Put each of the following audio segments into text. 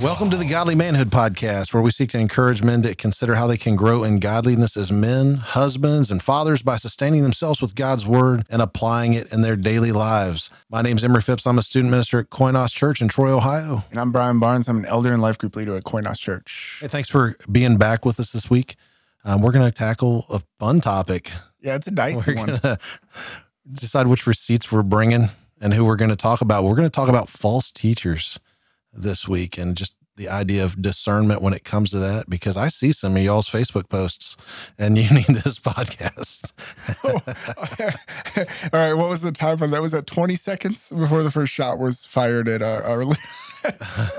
Welcome to the Godly Manhood Podcast, where we seek to encourage men to consider how they can grow in godliness as men, husbands, and fathers by sustaining themselves with God's word and applying it in their daily lives. My name is Emery Phipps. I'm a student minister at Koinos Church in Troy, Ohio. And I'm Brian Barnes. I'm an elder and life group leader at Koinos Church. Hey, thanks for being back with us this week. Um, we're going to tackle a fun topic. Yeah, it's a dicey We're one. decide which receipts we're bringing and who we're going to talk about. We're going to talk about false teachers this week and just the idea of discernment when it comes to that because I see some of y'all's Facebook posts and you need this podcast. All right, what was the time on that? Was that 20 seconds before the first shot was fired at uh, our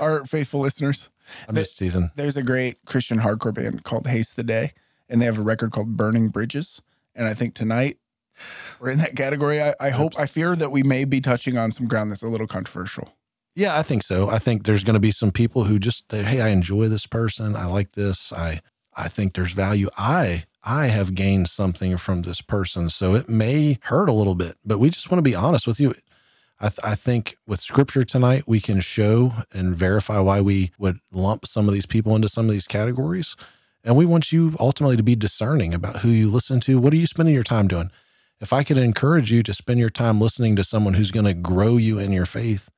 our faithful listeners? I'm just teasing. There's a great Christian hardcore band called Haste the Day, and they have a record called Burning Bridges. And I think tonight we're in that category. I, I hope, I fear that we may be touching on some ground that's a little controversial. Yeah, I think so. I think there's going to be some people who just they, hey, I enjoy this person. I like this. I I think there's value. I I have gained something from this person, so it may hurt a little bit. But we just want to be honest with you. I, th- I think with scripture tonight, we can show and verify why we would lump some of these people into some of these categories. And we want you ultimately to be discerning about who you listen to. What are you spending your time doing? If I could encourage you to spend your time listening to someone who's going to grow you in your faith,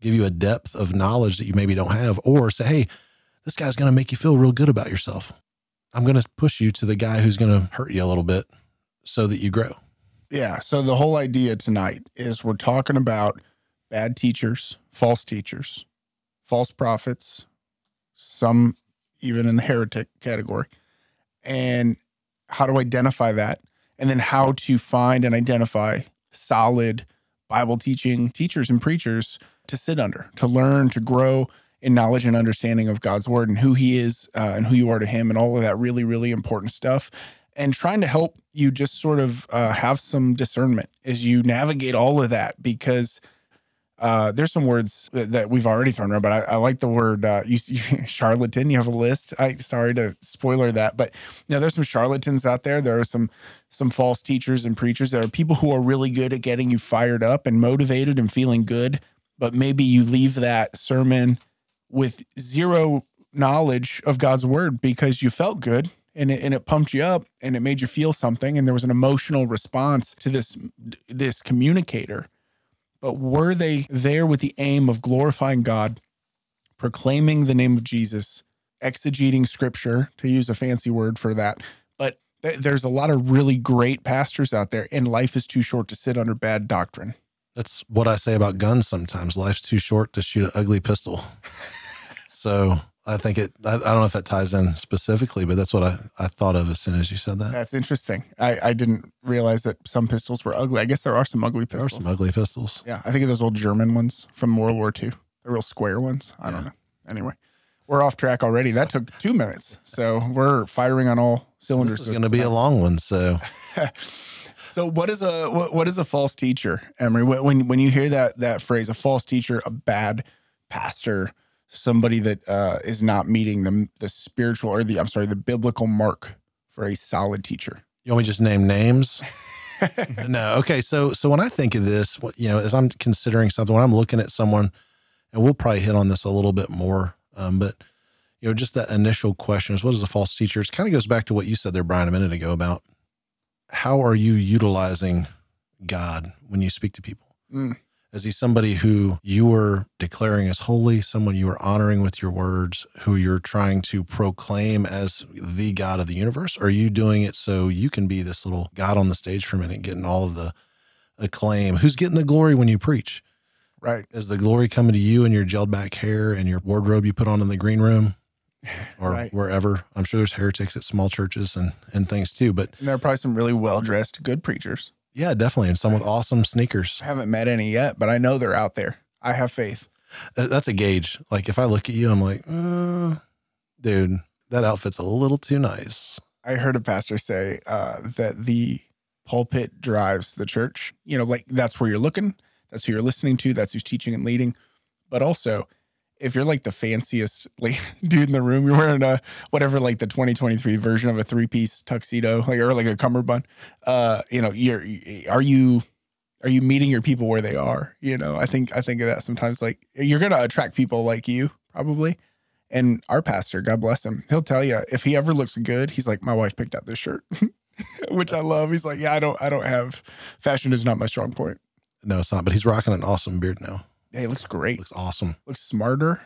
give you a depth of knowledge that you maybe don't have, or say, hey, this guy's going to make you feel real good about yourself. I'm going to push you to the guy who's going to hurt you a little bit so that you grow. Yeah. So the whole idea tonight is we're talking about bad teachers, false teachers, false prophets, some even in the heretic category, and how to identify that, and then how to find and identify solid Bible teaching teachers and preachers to sit under, to learn, to grow in knowledge and understanding of God's word and who He is uh, and who you are to Him, and all of that really, really important stuff and trying to help you just sort of uh, have some discernment as you navigate all of that because uh, there's some words that, that we've already thrown around, but I, I like the word uh, you, you, charlatan. You have a list. I sorry to spoiler that, but you know there's some charlatans out there. There are some some false teachers and preachers. There are people who are really good at getting you fired up and motivated and feeling good, but maybe you leave that sermon with zero knowledge of God's word because you felt good and it, and it pumped you up and it made you feel something. And there was an emotional response to this this communicator. But were they there with the aim of glorifying God proclaiming the name of Jesus exegeting scripture to use a fancy word for that? But th- there's a lot of really great pastors out there and life is too short to sit under bad doctrine That's what I say about guns sometimes. Life's too short to shoot an ugly pistol. so I think it, I, I don't know if that ties in specifically, but that's what I, I thought of as soon as you said that. that's interesting I, I didn't realize that some pistols were ugly i guess there are some ugly pistols. There are some ugly pistols. Yeah, I think of those old German ones from World War II, the real square ones. I don't know. Anyway, we're off track already. That took two minutes, so we're firing on all cylinders. It's going to be a long one. So So, what is a what, what is a false teacher, Emery? When when- you hear that that phrase, a false teacher, a bad pastor, somebody that uh, is not meeting the the spiritual or the I'm sorry, the biblical mark for a solid teacher. you want me to just name names? no. Okay. So, so when I think of this, you know, as I'm considering something, when I'm looking at someone, and we'll probably hit on this a little bit more, um, but you know, just that initial question is, what is a false teacher? It kind of goes back to what you said there, Brian, a minute ago about how are you utilizing God when you speak to people? Mm. Is he somebody who you are declaring as holy, someone you are honoring with your words, who you're trying to proclaim as the God of the universe? Or are you doing it so you can be this little God on the stage for a minute, getting all of the acclaim? Who's getting the glory when you preach? Right. Is the glory coming to you and your gelled back hair and your wardrobe you put on in the green room or Right. wherever? I'm sure there's heretics at small churches and, and things too. But And there are probably some really well dressed, good preachers. yeah, definitely. And some with awesome sneakers. I haven't met any yet, but I know they're out there. I have faith. That's a gauge. Like if I look at you, I'm like, uh, dude, that outfit's a little too nice. I heard a pastor say uh, that the pulpit drives the church. You know, like that's where you're looking, that's who you're listening to, that's who's teaching and leading. But also, if you're like the fanciest like dude in the room, you're wearing a whatever like the 2023 version of a three piece tuxedo, like or like a cummerbund. Uh, you know, you're are you are you meeting your people where they are? You know, I think I think of that sometimes. Like you're gonna attract people like you probably, And our pastor, God bless him, he'll tell you if he ever looks good, he's like, my wife picked out this shirt, which I love. He's like, yeah, I don't, I don't have fashion is not my strong point. No, it's not. But he's rocking an awesome beard now. Hey, it looks great. Looks awesome. Looks smarter.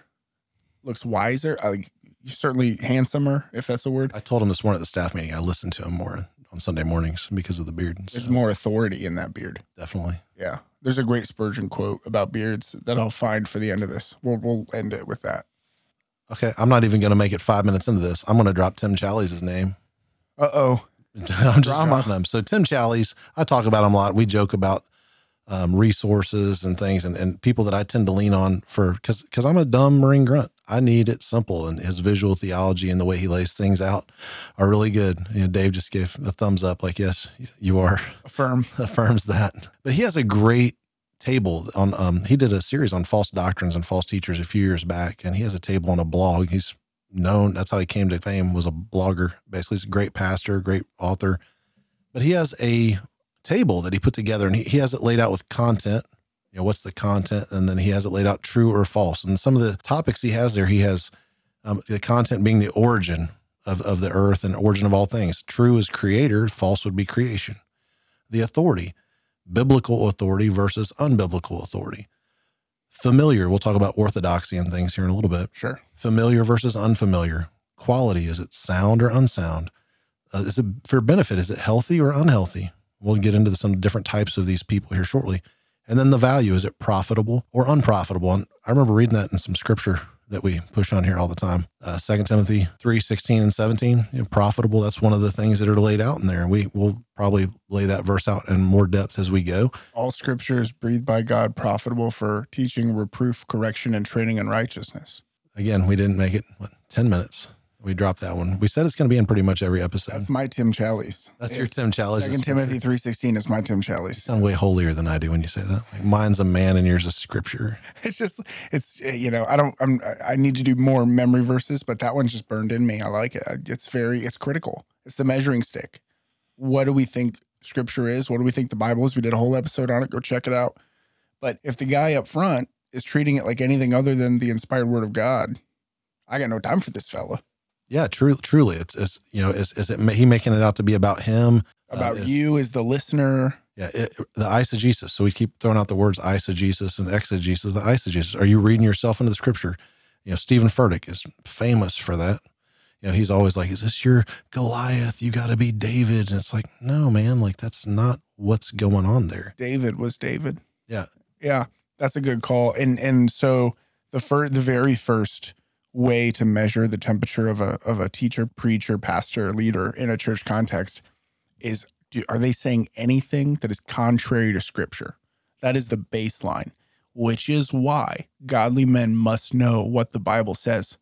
Looks wiser. Like certainly handsomer, if that's a word. I told him this morning at the staff meeting. I listened to him more on Sunday mornings because of the beard. So, There's more authority in that beard. definitely. Yeah. There's a great Spurgeon quote about beards that I'll find for the end of this. We'll we'll end it with that. Okay, I'm not even going to make it five minutes into this. I'm going to drop Tim Challies' name. Uh oh. I'm just Drama. dropping him. So Tim Challies, I talk about him a lot. We joke about um, resources and things, and, and people that I tend to lean on for because because I'm a dumb Marine grunt. I need it simple, and his visual theology and the way he lays things out are really good. You know, Dave just gave a thumbs up, like yes, you are Affirm. affirms that. But he has a great table on. Um, he did a series on false doctrines and false teachers a few years back, and he has a table on a blog. He's known. That's how he came to fame. Was a blogger. Basically, he's a great pastor, great author. But he has a table that he put together, and he, he has it laid out with content. You know, what's the content, and then he has it laid out true or false. And some of the topics he has there, he has um, the content being the origin of, of the earth and origin of all things. True is creator, false would be creation. The authority, biblical authority versus unbiblical authority. Familiar, we'll talk about orthodoxy and things here in a little bit. Sure. Familiar versus unfamiliar. Quality, is it sound or unsound? Uh, is it for benefit? Is it healthy or unhealthy? We'll get into some different types of these people here shortly. And then the value, is it profitable or unprofitable? And I remember reading that in some scripture that we push on here all the time. Uh, 2 Timothy 3, 16 and 17, you know, profitable. That's one of the things that are laid out in there. And we will probably lay that verse out in more depth as we go. All scripture is breathed by God, profitable for teaching, reproof, correction, and training in righteousness. Again, we didn't make it, what, 10 minutes. We dropped that one. We said it's going to be in pretty much every episode. That's my Tim Challies. That's your Tim Challenge. Second Timothy three sixteen is my Tim Challies. sound way holier than I do when you say that. Like mine's a man and yours is scripture. It's just it's uh, you know I don't I'm I need to do more memory verses, but that one's just burned in me. I like it. It's very it's critical. It's the measuring stick. What do we think Scripture is? What do we think the Bible is? We did a whole episode on it. Go check it out. But if the guy up front is treating it like anything other than the inspired Word of God, I got no time for this fella. Yeah, true, truly. It's, it's you know, is, is it he making it out to be about him? Uh, About is- you as the listener. Yeah, it, the eisegesis. So we keep throwing out the words eisegesis and exegesis. The eisegesis. Are you reading yourself into the scripture? You know, Steven Furtick is famous for that. You know, he's always like, "Is this your Goliath? You got to be David." And it's like, no, man. Like that's not what's going on there. David was David. Yeah. Yeah, that's a good call. And and so the fir- the very first way to measure the temperature of a of a teacher, preacher, pastor, leader in a church context is do, are they saying anything that is contrary to scripture? That is the baseline, which is why godly men must know what the Bible says.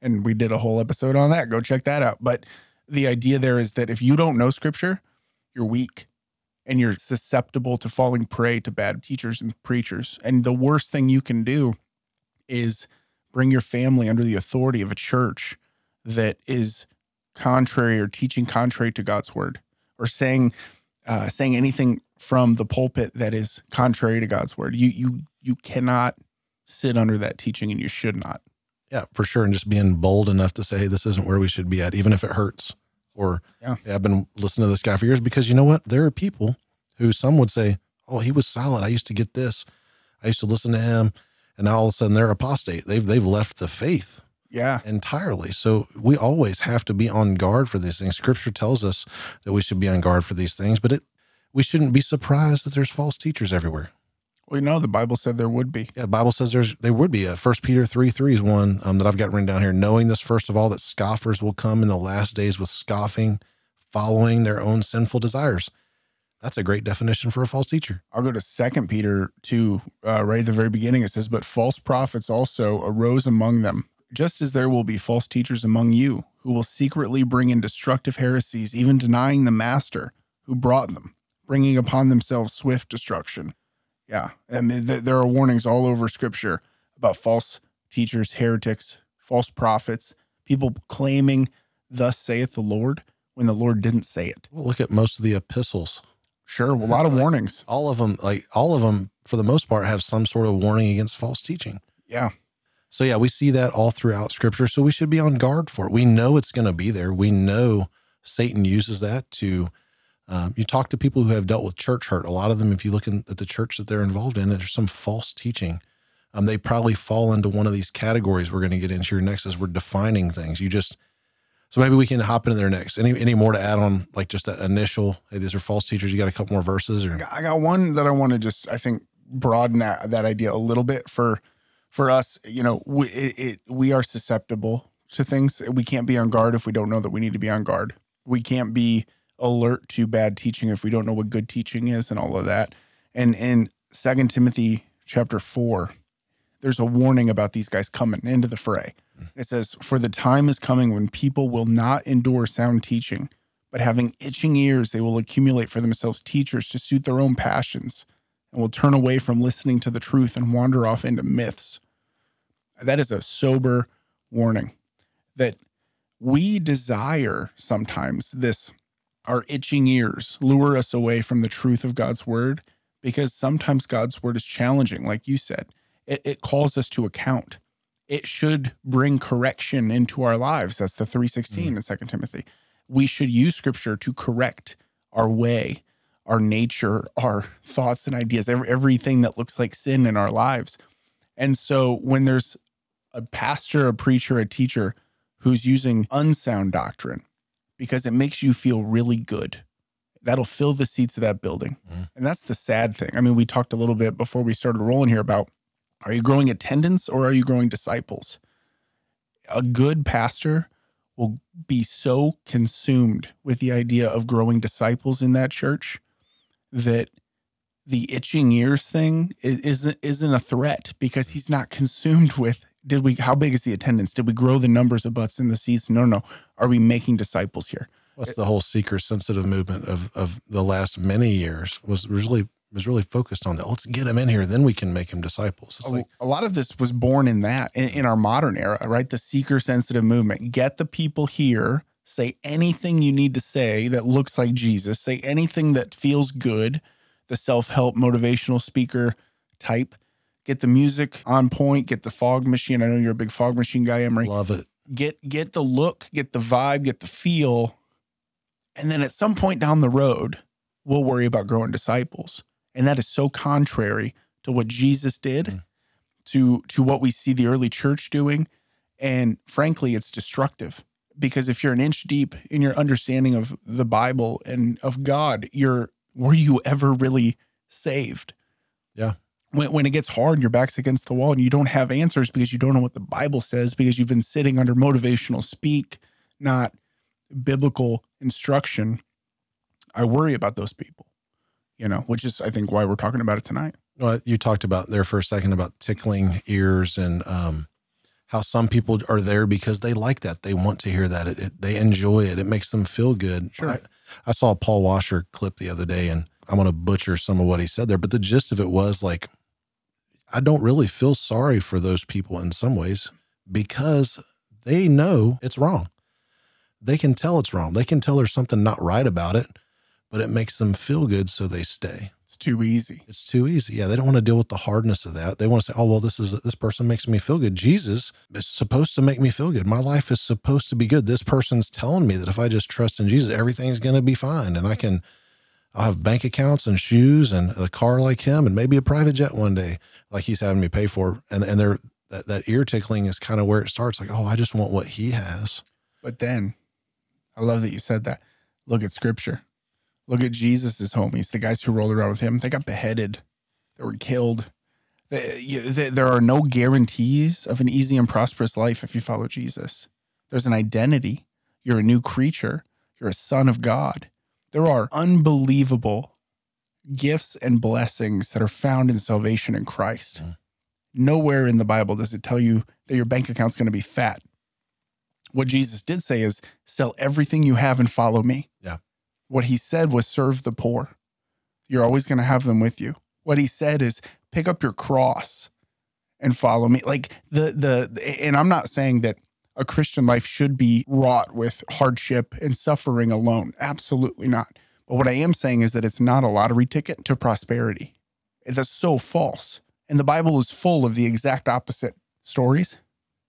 And we did a whole episode on that. Go check that out. But the idea there is that if you don't know scripture, you're weak and you're susceptible to falling prey to bad teachers and preachers. And the worst thing you can do is bring your family under the authority of a church that is contrary or teaching contrary to God's word or saying uh, saying anything from the pulpit that is contrary to God's word. You you you cannot sit under that teaching and you should not. Yeah, for sure. And just being bold enough to say, hey, this isn't where we should be at, even if it hurts. Or, Yeah. "Hey, I've been listening to this guy for years because you know what? There are people who some would say, oh, he was solid. I used to get this. I used to listen to him. And now all of a sudden they're apostate. They've, they've left the faith Yeah. entirely. So we always have to be on guard for these things. Scripture tells us that we should be on guard for these things, but it, we shouldn't be surprised that there's false teachers everywhere. Well, you know, the Bible said there would be. Yeah, the Bible says there's there would be a First Peter three three is one um, that I've got written down here. Knowing this first of all, that scoffers will come in the last days with scoffing, following their own sinful desires. That's a great definition for a false teacher. I'll go to Second Peter two, uh, right at the very beginning. It says, "But false prophets also arose among them, just as there will be false teachers among you, who will secretly bring in destructive heresies, even denying the master who brought them, bringing upon themselves swift destruction." Yeah, I mean, th- there are warnings all over Scripture about false teachers, heretics, false prophets, people claiming, "Thus saith the Lord," when the Lord didn't say it. Well, look at most of the epistles. Sure, a lot of warnings. All of them, like all of them, for the most part, have some sort of warning against false teaching. Yeah. So yeah, we see that all throughout scripture. So we should be on guard for it. We know it's going to be there. We know Satan uses that to um, you talk to people who have dealt with church hurt. A lot of them, if you look in, at the church that they're involved in, there's some false teaching. Um, they probably fall into one of these categories we're going to get into here next as we're defining things. You just so maybe we can hop into there next. Any any more to add on like just that initial? Hey, these are false teachers. You got a couple more verses or I got one that I want to just I think broaden that that idea a little bit for for us. You know, we it, it we are susceptible to things. We can't be on guard if we don't know that we need to be on guard. We can't be alert to bad teaching if we don't know what good teaching is and all of that. And in Second Timothy chapter four, there's a warning about these guys coming into the fray. Hmm. It says, For the time is coming when people will not endure sound teaching, but having itching ears, they will accumulate for themselves teachers to suit their own passions and will turn away from listening to the truth and wander off into myths. That is a sober warning that we desire sometimes this, our itching ears lure us away from the truth of God's word because sometimes God's word is challenging, like you said. It, it calls us to account it should bring correction into our lives. That's the 316 mm. in Second Timothy. We should use scripture to correct our way, our nature, our thoughts and ideas, every, everything that looks like sin in our lives. And so when there's a pastor, a preacher, a teacher who's using unsound doctrine because it makes you feel really good, that'll fill the seats of that building. Mm. And that's the sad thing. I mean, we talked a little bit before we started rolling here about are you growing attendance or are you growing disciples? A good pastor will be so consumed with the idea of growing disciples in that church that the itching ears thing isn't isn't a threat because he's not consumed with did we how big is the attendance? Did we grow the numbers of butts in the seats no no. Are we making disciples here? What's the whole seeker sensitive movement of of the last many years was really was really focused on that. Let's get him in here, then we can make him disciples. A, like, a, lot of this was born in that in, in our modern era, right? The seeker sensitive movement. Get the people here. Say anything you need to say that looks like Jesus. Say anything that feels good. The self help motivational speaker type. Get the music on point. Get the fog machine. I know you're a big fog machine guy, Emery. Love it. Get get the look. Get the vibe. Get the feel. And then at some point down the road, we'll worry about growing disciples and that is so contrary to what Jesus did, mm. to to what we see the early church doing, and frankly, it's destructive because if you're an inch deep in your understanding of the Bible and of God, you're were you ever really saved? Yeah. When, when it gets hard, and your back's against the wall and you don't have answers because you don't know what the Bible says because you've been sitting under motivational speak, not biblical instruction. I worry about those people you know, which is I think why we're talking about it tonight. Well, you talked about there for a second about tickling ears and um, how some people are there because they like that. They want to hear that. It, it, they enjoy it. It makes them feel good. Sure. I, I saw a Paul Washer clip the other day, and I'm going to butcher some of what he said there, but the gist of it was like, I don't really feel sorry for those people in some ways because they know it's wrong. They can tell it's wrong. They can tell there's something not right about it but it makes them feel good, so they stay. It's too easy. It's too easy. Yeah, they don't want to deal with the hardness of that. They want to say, "Oh, well, this is this person makes me feel good." Jesus is supposed to make me feel good. My life is supposed to be good. This person's telling me that if I just trust in Jesus, everything's going to be fine, and I can. I'll have bank accounts and shoes and a car like him, and maybe a private jet one day, like he's having me pay for. And and they're that, that ear tickling is kind of where it starts. Like, oh, I just want what he has. But then, I love that you said that. Look at Scripture Look at Jesus's homies, the guys who rolled around with him. They got beheaded. They were killed. They, they, there are no guarantees of an easy and prosperous life if you follow Jesus. There's an identity. You're a new creature. You're a son of God. There are unbelievable gifts and blessings that are found in salvation in Christ. Mm. Nowhere in the Bible does it tell you that your bank account's going to be fat. What Jesus did say is sell everything you have and follow me. Yeah. What he said was serve the poor. You're always going to have them with you. What he said is pick up your cross and follow me. Like the the and I'm not saying that a Christian life should be wrought with hardship and suffering alone. Absolutely not. But what I am saying is that it's not a lottery ticket to prosperity. That's so false. And the Bible is full of the exact opposite stories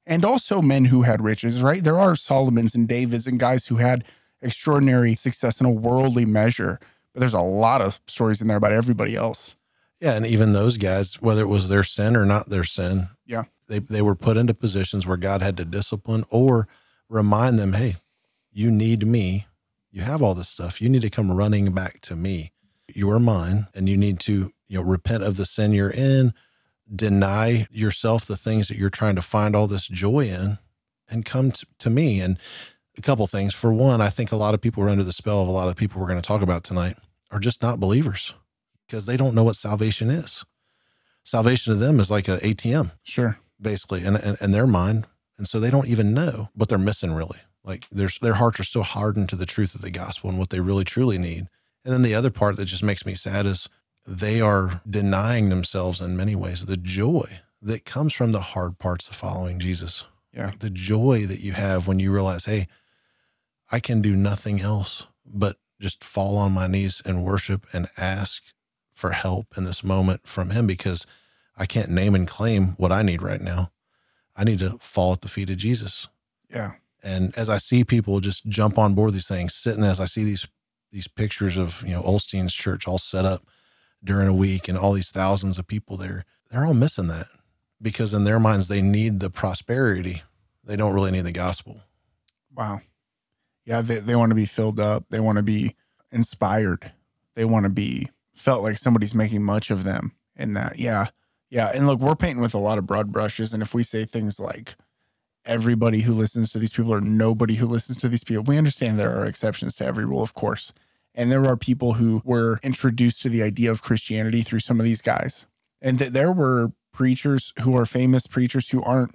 and also men who had riches, right? There are Solomons and Davids and guys who had extraordinary success in a worldly measure, but there's a lot of stories in there about everybody else. Yeah, and even those guys, whether it was their sin or not their sin, Yeah. they they were put into positions where God had to discipline or remind them, hey, you need me. You have all this stuff. You need to come running back to me. You are mine, and you need to you know repent of the sin you're in, deny yourself the things that you're trying to find all this joy in, and come to, to me. And a couple things. For one, I think a lot of people are under the spell of a lot of people we're going to talk about tonight are just not believers because they don't know what salvation is. Salvation to them is like an ATM, Sure. basically, in, in, in their mind. And so they don't even know what they're missing really. Like there's, their hearts are so hardened to the truth of the gospel and what they really truly need. And then the other part that just makes me sad is they are denying themselves in many ways the joy that comes from the hard parts of following Jesus. Yeah. The joy that you have when you realize, hey, I can do nothing else but just fall on my knees and worship and ask for help in this moment from him because I can't name and claim what I need right now. I need to fall at the feet of Jesus. Yeah. And as I see people just jump on board these things, sitting as I see these these pictures of you know Osteen's church all set up during a week and all these thousands of people there, they're all missing that because in their minds they need the prosperity. They don't really need the gospel. Wow. Yeah, they, they want to be filled up. They want to be inspired. They want to be felt like somebody's making much of them in that. Yeah. Yeah. And look, we're painting with a lot of broad brushes. And if we say things like everybody who listens to these people or nobody who listens to these people, we understand there are exceptions to every rule, of course. And there are people who were introduced to the idea of Christianity through some of these guys. And th- there were preachers who are famous preachers who aren't,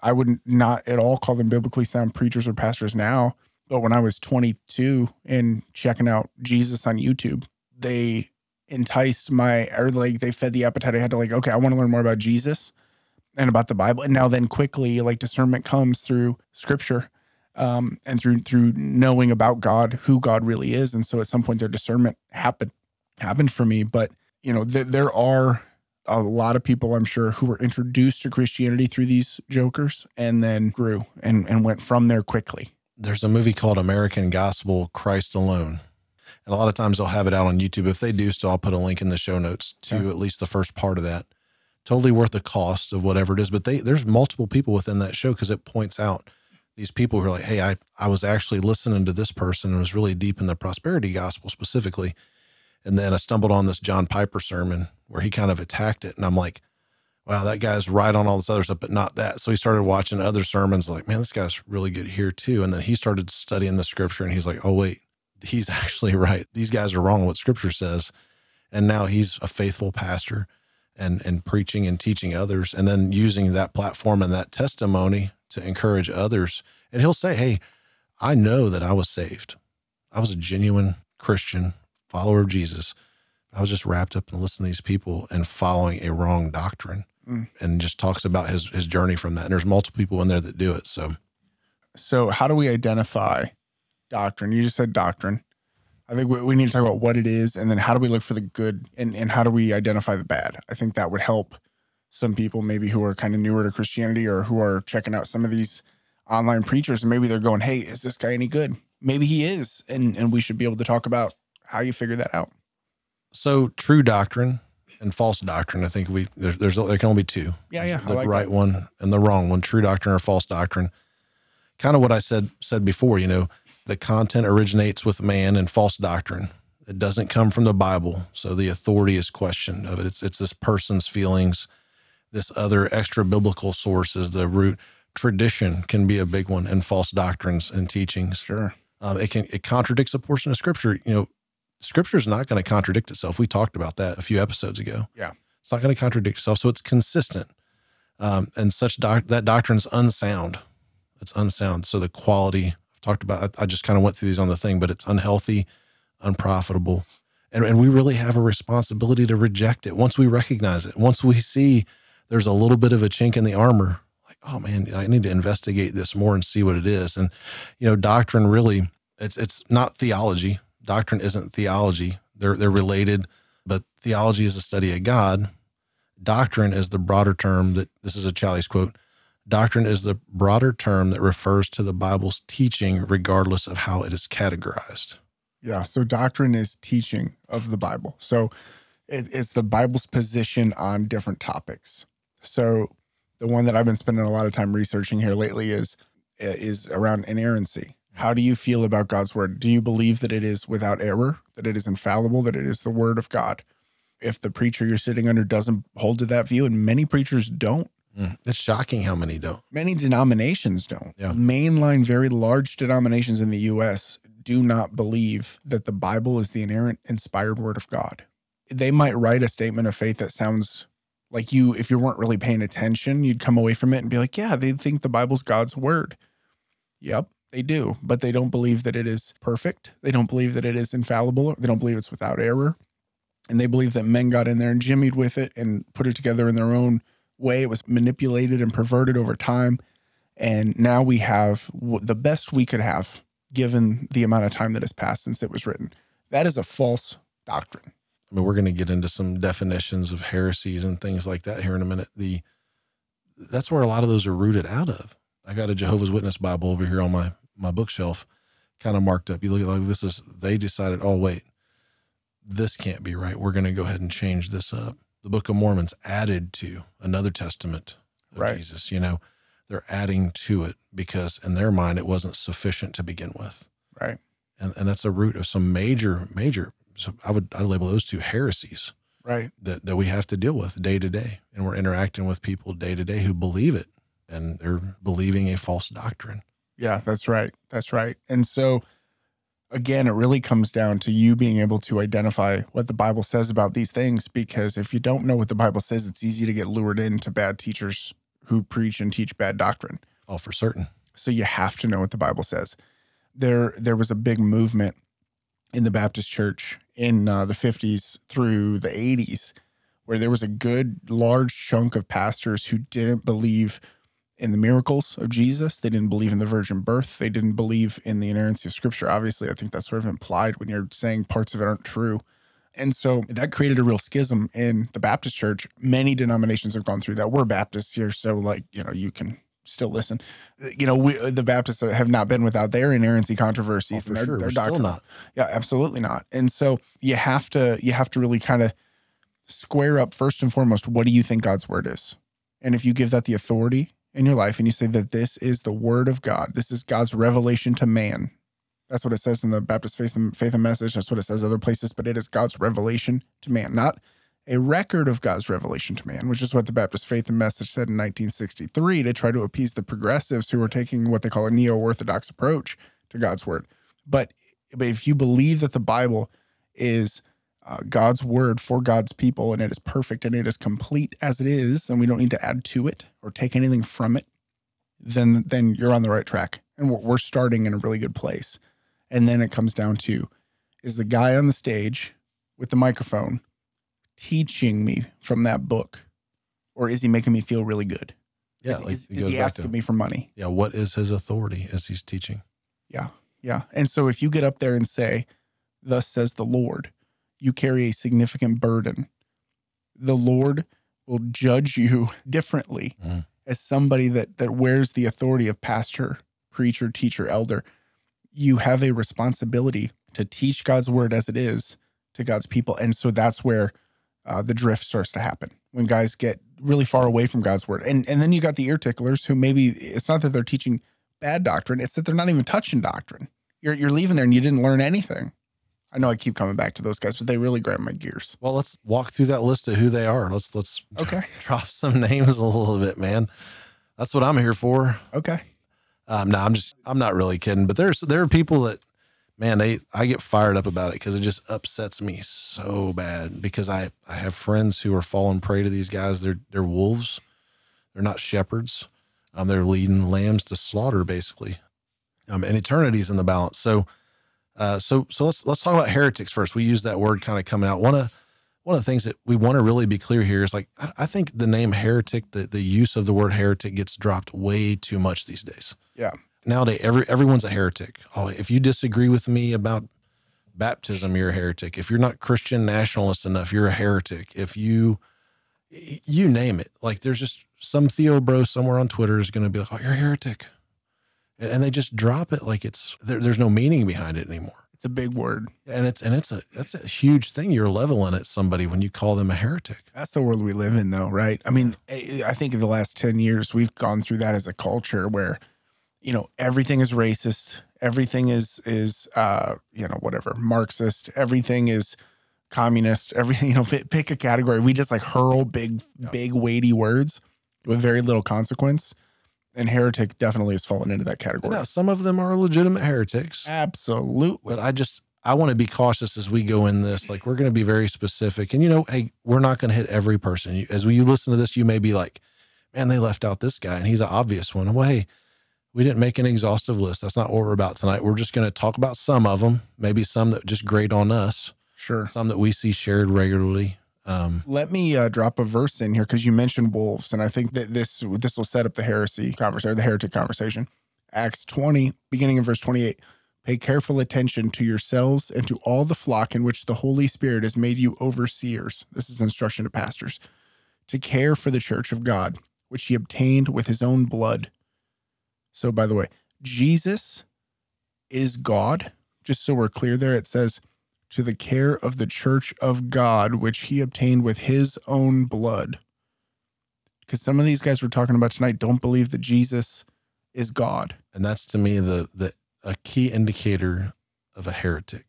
I would not at all call them biblically sound preachers or pastors now. But when I was 22 and checking out Jesus on YouTube, they enticed my, or like they fed the appetite. I had to like, okay, I want to learn more about Jesus and about the Bible. And now then quickly, like discernment comes through scripture um, and through through knowing about God, who God really is. And so at some point their discernment happened happened for me. But you know, th- there are a lot of people I'm sure who were introduced to Christianity through these jokers and then grew and, and went from there quickly. There's a movie called American Gospel Christ Alone. And a lot of times they'll have it out on YouTube. If they do so, I'll put a link in the show notes to Yeah. at least the first part of that. Totally worth the cost of whatever it is. But they there's multiple people within that show because it points out these people who are like, hey, I, I was actually listening to this person and was really deep in the prosperity gospel specifically. And then I stumbled on this John Piper sermon where he kind of attacked it. And I'm like, wow, that guy's right on all this other stuff, but not that. So he started watching other sermons like, man, this guy's really good here too. And then he started studying the scripture and he's like, oh, wait, he's actually right. These guys are wrong what scripture says. And now he's a faithful pastor and, and preaching and teaching others and then using that platform and that testimony to encourage others. And he'll say, hey, I know that I was saved. I was a genuine Christian follower of Jesus. I was just wrapped up in listening to these people and following a wrong doctrine Mm. and just talks about his his journey from that. And there's multiple people in there that do it. So So, how do we identify doctrine? You just said doctrine. I think we, we need to talk about what it is and then how do we look for the good and, and how do we identify the bad? I think that would help some people maybe who are kind of newer to Christianity or who are checking out some of these online preachers and maybe they're going, hey, is this guy any good? Maybe he is. And, and we should be able to talk about how you figure that out. so true doctrine and false doctrine. I think we there's there's there can only be two. Yeah, yeah. The like right that. one and the wrong one, true doctrine or false doctrine. Kind of what I said said before, you know, the content originates with man and false doctrine. It doesn't come from the Bible, so the authority is questioned of it. It's it's this person's feelings, this other extra biblical sources, the root tradition can be a big one in false doctrines and teachings. Sure. Um, it can it contradicts a portion of scripture. You know, scripture is not going to contradict itself. We talked about that a few episodes ago. Yeah. it's not going to contradict itself, so it's consistent. Um, and such doc- that doctrine's unsound. It's unsound. So the quality I've talked about. I, I just kind of went through these on the thing, but it's unhealthy, unprofitable, and and we really have a responsibility to reject it once we recognize it. Once we see there's a little bit of a chink in the armor, like oh man, I need to investigate this more and see what it is. And you know, doctrine really it's it's not theology. Doctrine isn't theology. They're they're related, but theology is a study of God. Doctrine is the broader term that this is a Challies quote. Doctrine is the broader term that refers to the Bible's teaching, regardless of how it is categorized. Yeah. So doctrine is teaching of the Bible. So it, it's the Bible's position on different topics. So the one that I've been spending a lot of time researching here lately is is around inerrancy. How do you feel about God's word? Do you believe that it is without error, that it is infallible, that it is the word of God? If the preacher you're sitting under doesn't hold to that view, and many preachers don't, Mm. It's shocking how many don't. many denominations don't. Yeah. Mainline, very large denominations in the US do not believe that the Bible is the inerrant, inspired word of God. They might write a statement of faith that sounds like you, if you weren't really paying attention, you'd come away from it and be like, yeah, they think the Bible's God's word. Yep, they do. But they don't believe that it is perfect. They don't believe that it is infallible. They don't believe it's without error. And they believe that men got in there and jimmied with it and put it together in their own way. It was manipulated and perverted over time. And now we have the best we could have given the amount of time that has passed since it was written. That is a false doctrine. I mean, we're going to get into some definitions of heresies and things like that here in a minute. The that's where a lot of those are rooted out of. I got a Jehovah's Witness Bible over here on my my bookshelf, kind of marked up. You look at like this is they decided, oh wait, this can't be right. We're going to go ahead and change this up. The Book of Mormon's added to another testament of Right. Jesus. You know, they're adding to it because in their mind it wasn't sufficient to begin with Right. and and that's a root of some major major so i would i label those two heresies Right. that that we have to deal with day to day and we're interacting with people day to day who believe it and they're believing a false doctrine Yeah, that's right. That's right. And so, again, it really comes down to you being able to identify what the Bible says about these things. Because if you don't know what the Bible says, it's easy to get lured into bad teachers who preach and teach bad doctrine. all for certain So you have to know what the Bible says. There, there was a big movement in the Baptist Church in uh, the 50s through the 80s, where there was a good large chunk of pastors who didn't believe in the miracles of Jesus. They didn't believe in the virgin birth. They didn't believe in the inerrancy of Scripture. Obviously, I think that's sort of implied when you're saying parts of it aren't true. And so that created a real schism in the Baptist church. Many denominations have gone through that. We're Baptists here, so like, you know, you can still listen. You know, we the Baptists have not been without their inerrancy controversies oh, for and their, sure their still not Yeah, absolutely not. And so you have to you have to really kind of square up first and foremost what do you think God's word is? And if you give that the authority in your life and you say that this is the word of God, this is God's revelation to man. That's what it says in the Baptist Faith and, Faith and Message. That's what it says other places, but it is God's revelation to man, not a record of God's revelation to man, which is what the Baptist Faith and Message said in 1963 to try to appease the progressives who were taking what they call a neo-orthodox approach to God's word. But, but if you believe that the Bible is uh, God's word for God's people and it is perfect and it is complete as it is, and we don't need to add to it or take anything from it, then then you're on the right track, and we're, we're starting in a really good place. And then it comes down to is the guy on the stage with the microphone teaching me from that book, or is he making me feel really good? yeah is, like is, is he asking to me for money? yeah what is his authority as he's teaching Yeah. Yeah. And so if you get up there and say, Thus says the Lord, you carry a significant burden. The Lord will judge you differently Mhm. as somebody that that wears the authority of pastor, preacher, teacher, elder. You have a responsibility to teach God's word as it is to God's people. And so that's where uh, the drift starts to happen when guys get really far away from God's word. And and then you got the ear ticklers who maybe it's not that they're teaching bad doctrine, it's that they're not even touching doctrine. You're you're leaving there and you didn't learn anything. I know I keep coming back to those guys, but they really grab my gears. well let's walk through that list of who they are let's let's Okay. drop some names a little bit man that's what i'm here for Okay. Um, no, I'm just, I'm not really kidding, but there's, there are people that, man, they, I get fired up about it because it just upsets me so bad because I, I have friends who are falling prey to these guys. They're, they're wolves. They're not shepherds. Um, they're leading lambs to slaughter basically. Um, and eternity's in the balance. So, uh, so, so let's, let's talk about heretics first. We use that word kind of coming out. One of, one of the things that we want to really be clear here is like, I, I think the name heretic, the, the use of the word heretic gets dropped way too much these days Yeah. nowadays every everyone's a heretic. Oh, if you disagree with me about baptism, you're a heretic. If you're not Christian nationalist enough, you're a heretic. If you you name it, like there's just some Theo bro somewhere on Twitter is going to be like, "Oh, you're a heretic," and, and they just drop it like it's there, there's no meaning behind it anymore. It's a big word. And it's and it's a that's a huge thing. You're leveling at somebody when you call them a heretic. That's the world we live in, though, right? I mean, I I think in the last 10 years, we've gone through that as a culture where, you know, everything is racist, everything is, is, uh, you know, whatever, Marxist, everything is communist, everything, you know, pick, pick a category. We just like hurl big, Yeah. big, weighty words with very little consequence. And heretic definitely has fallen into that category. Now, some of them are legitimate heretics, Absolutely. but I just I want to be cautious as we go in this. Like we're going to be very specific, and you know, hey, we're not going to hit every person. As you listen to this, you may be like, "Man, they left out this guy, and he's an obvious one." Well, hey, we didn't make an exhaustive list. That's not what we're about tonight. We're just going to talk about some of them, maybe some that just grate on us, Sure. some that we see shared regularly. Um, Let me uh, drop a verse in here because you mentioned wolves, and I think that this this will set up the heresy conversation, or the heretic conversation. Acts twenty, beginning in verse twenty-eight. Pay careful attention to yourselves and to all the flock in which the Holy Spirit has made you overseers. This is instruction to pastors to care for the church of God, which he obtained with his own blood. So, by the way, Jesus is God. Just so we're clear there, it says, to the care of the church of God, which he obtained with his own blood. Because some of these guys we're talking about tonight don't believe that Jesus is God. and that's to me the the a key indicator of a heretic.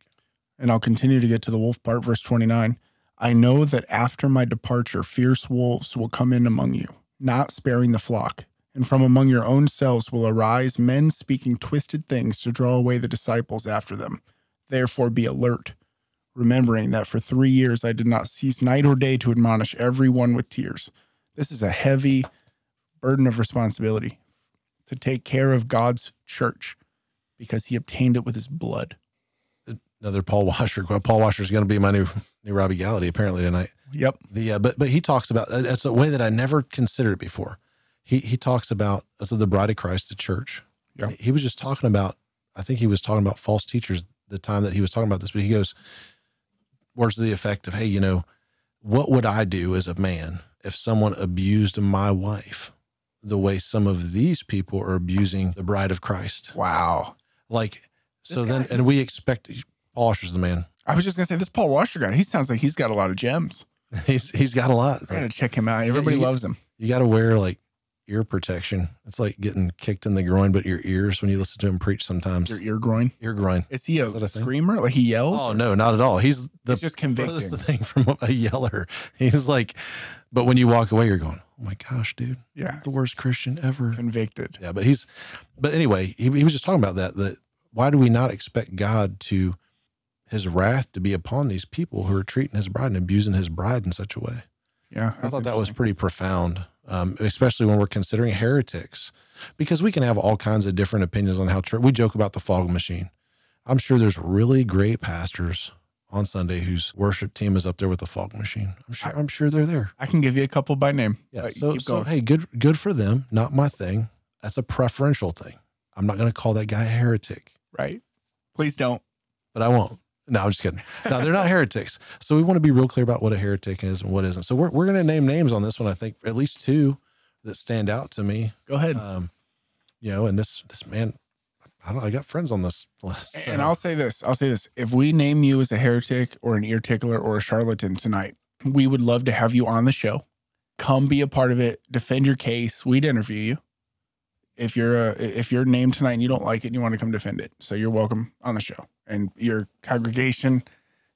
And I'll continue to get to the wolf part, verse 29. I know that after my departure, fierce wolves will come in among you, not sparing the flock. And from among your own selves will arise men speaking twisted things to draw away the disciples after them. Therefore, be alert, remembering that for three years I did not cease night or day to admonish everyone with tears. This is a heavy burden of responsibility to take care of God's church because he obtained it with his blood. Another Paul Washer. Paul Washer is going to be my new new Robbie Gallaty apparently tonight. Yep. The uh, but but he talks about it's a way that I never considered before. He he talks about so the bride of Christ, the church. Yeah. He was just talking about. I think he was talking about false teachers the time that he was talking about this. But he goes, words to the effect of, "Hey, you know, what would I do as a man if someone abused my wife the way some of these people are abusing the bride of Christ?" Wow. Like, so This then, guy and is- we expect Paul Washer's the man. I was just gonna say this Paul Washer guy. He sounds like he's got a lot of gems. He's he's got a lot. I gotta check him out. Everybody you- loves him. You got to wear like ear protection. It's like getting kicked in the groin, but your ears when you listen to him preach sometimes. Your ear groin. ear groin. Is he a Is a thing? screamer? Like he yells? Oh no, not at all. He's the He's just convicting. thing from a yeller. He's like, but when you walk away, you're going, "Oh my gosh, dude, Yeah. the worst Christian ever." Convicted. Yeah, but he's, but anyway, he, he was just talking about that. That why do we not expect God to, His wrath to be upon these people who are treating His bride and abusing His bride in such a way? Yeah. I thought that was pretty profound, um, especially when we're considering heretics, because we can have all kinds of different opinions on how church. We joke about the fog machine. I'm sure there's really great pastors on Sunday whose worship team is up there with the fog machine. I'm sure. I'm sure they're there. I can give you a couple by name. Yeah. So, so hey, good good for them. Not my thing. That's a preferential thing. I'm not going to call that guy a heretic, right. Please don't. but I won't. No, I'm just kidding. No, they're not heretics. So we want to be real clear about what a heretic is and what isn't. So we're, we're going to name names on this one. I think at least two that stand out to me. Go ahead. Um, you know, and this this man, I don't. I got friends on this list. so- and I'll say this. I'll say this. If we name you as a heretic or an ear tickler or a charlatan tonight, we would love to have you on the show. Come be a part of it. Defend your case. We'd interview you. If you're uh, a, if you're named tonight and you don't like it and you want to come defend it, so you're welcome on the show. And your congregation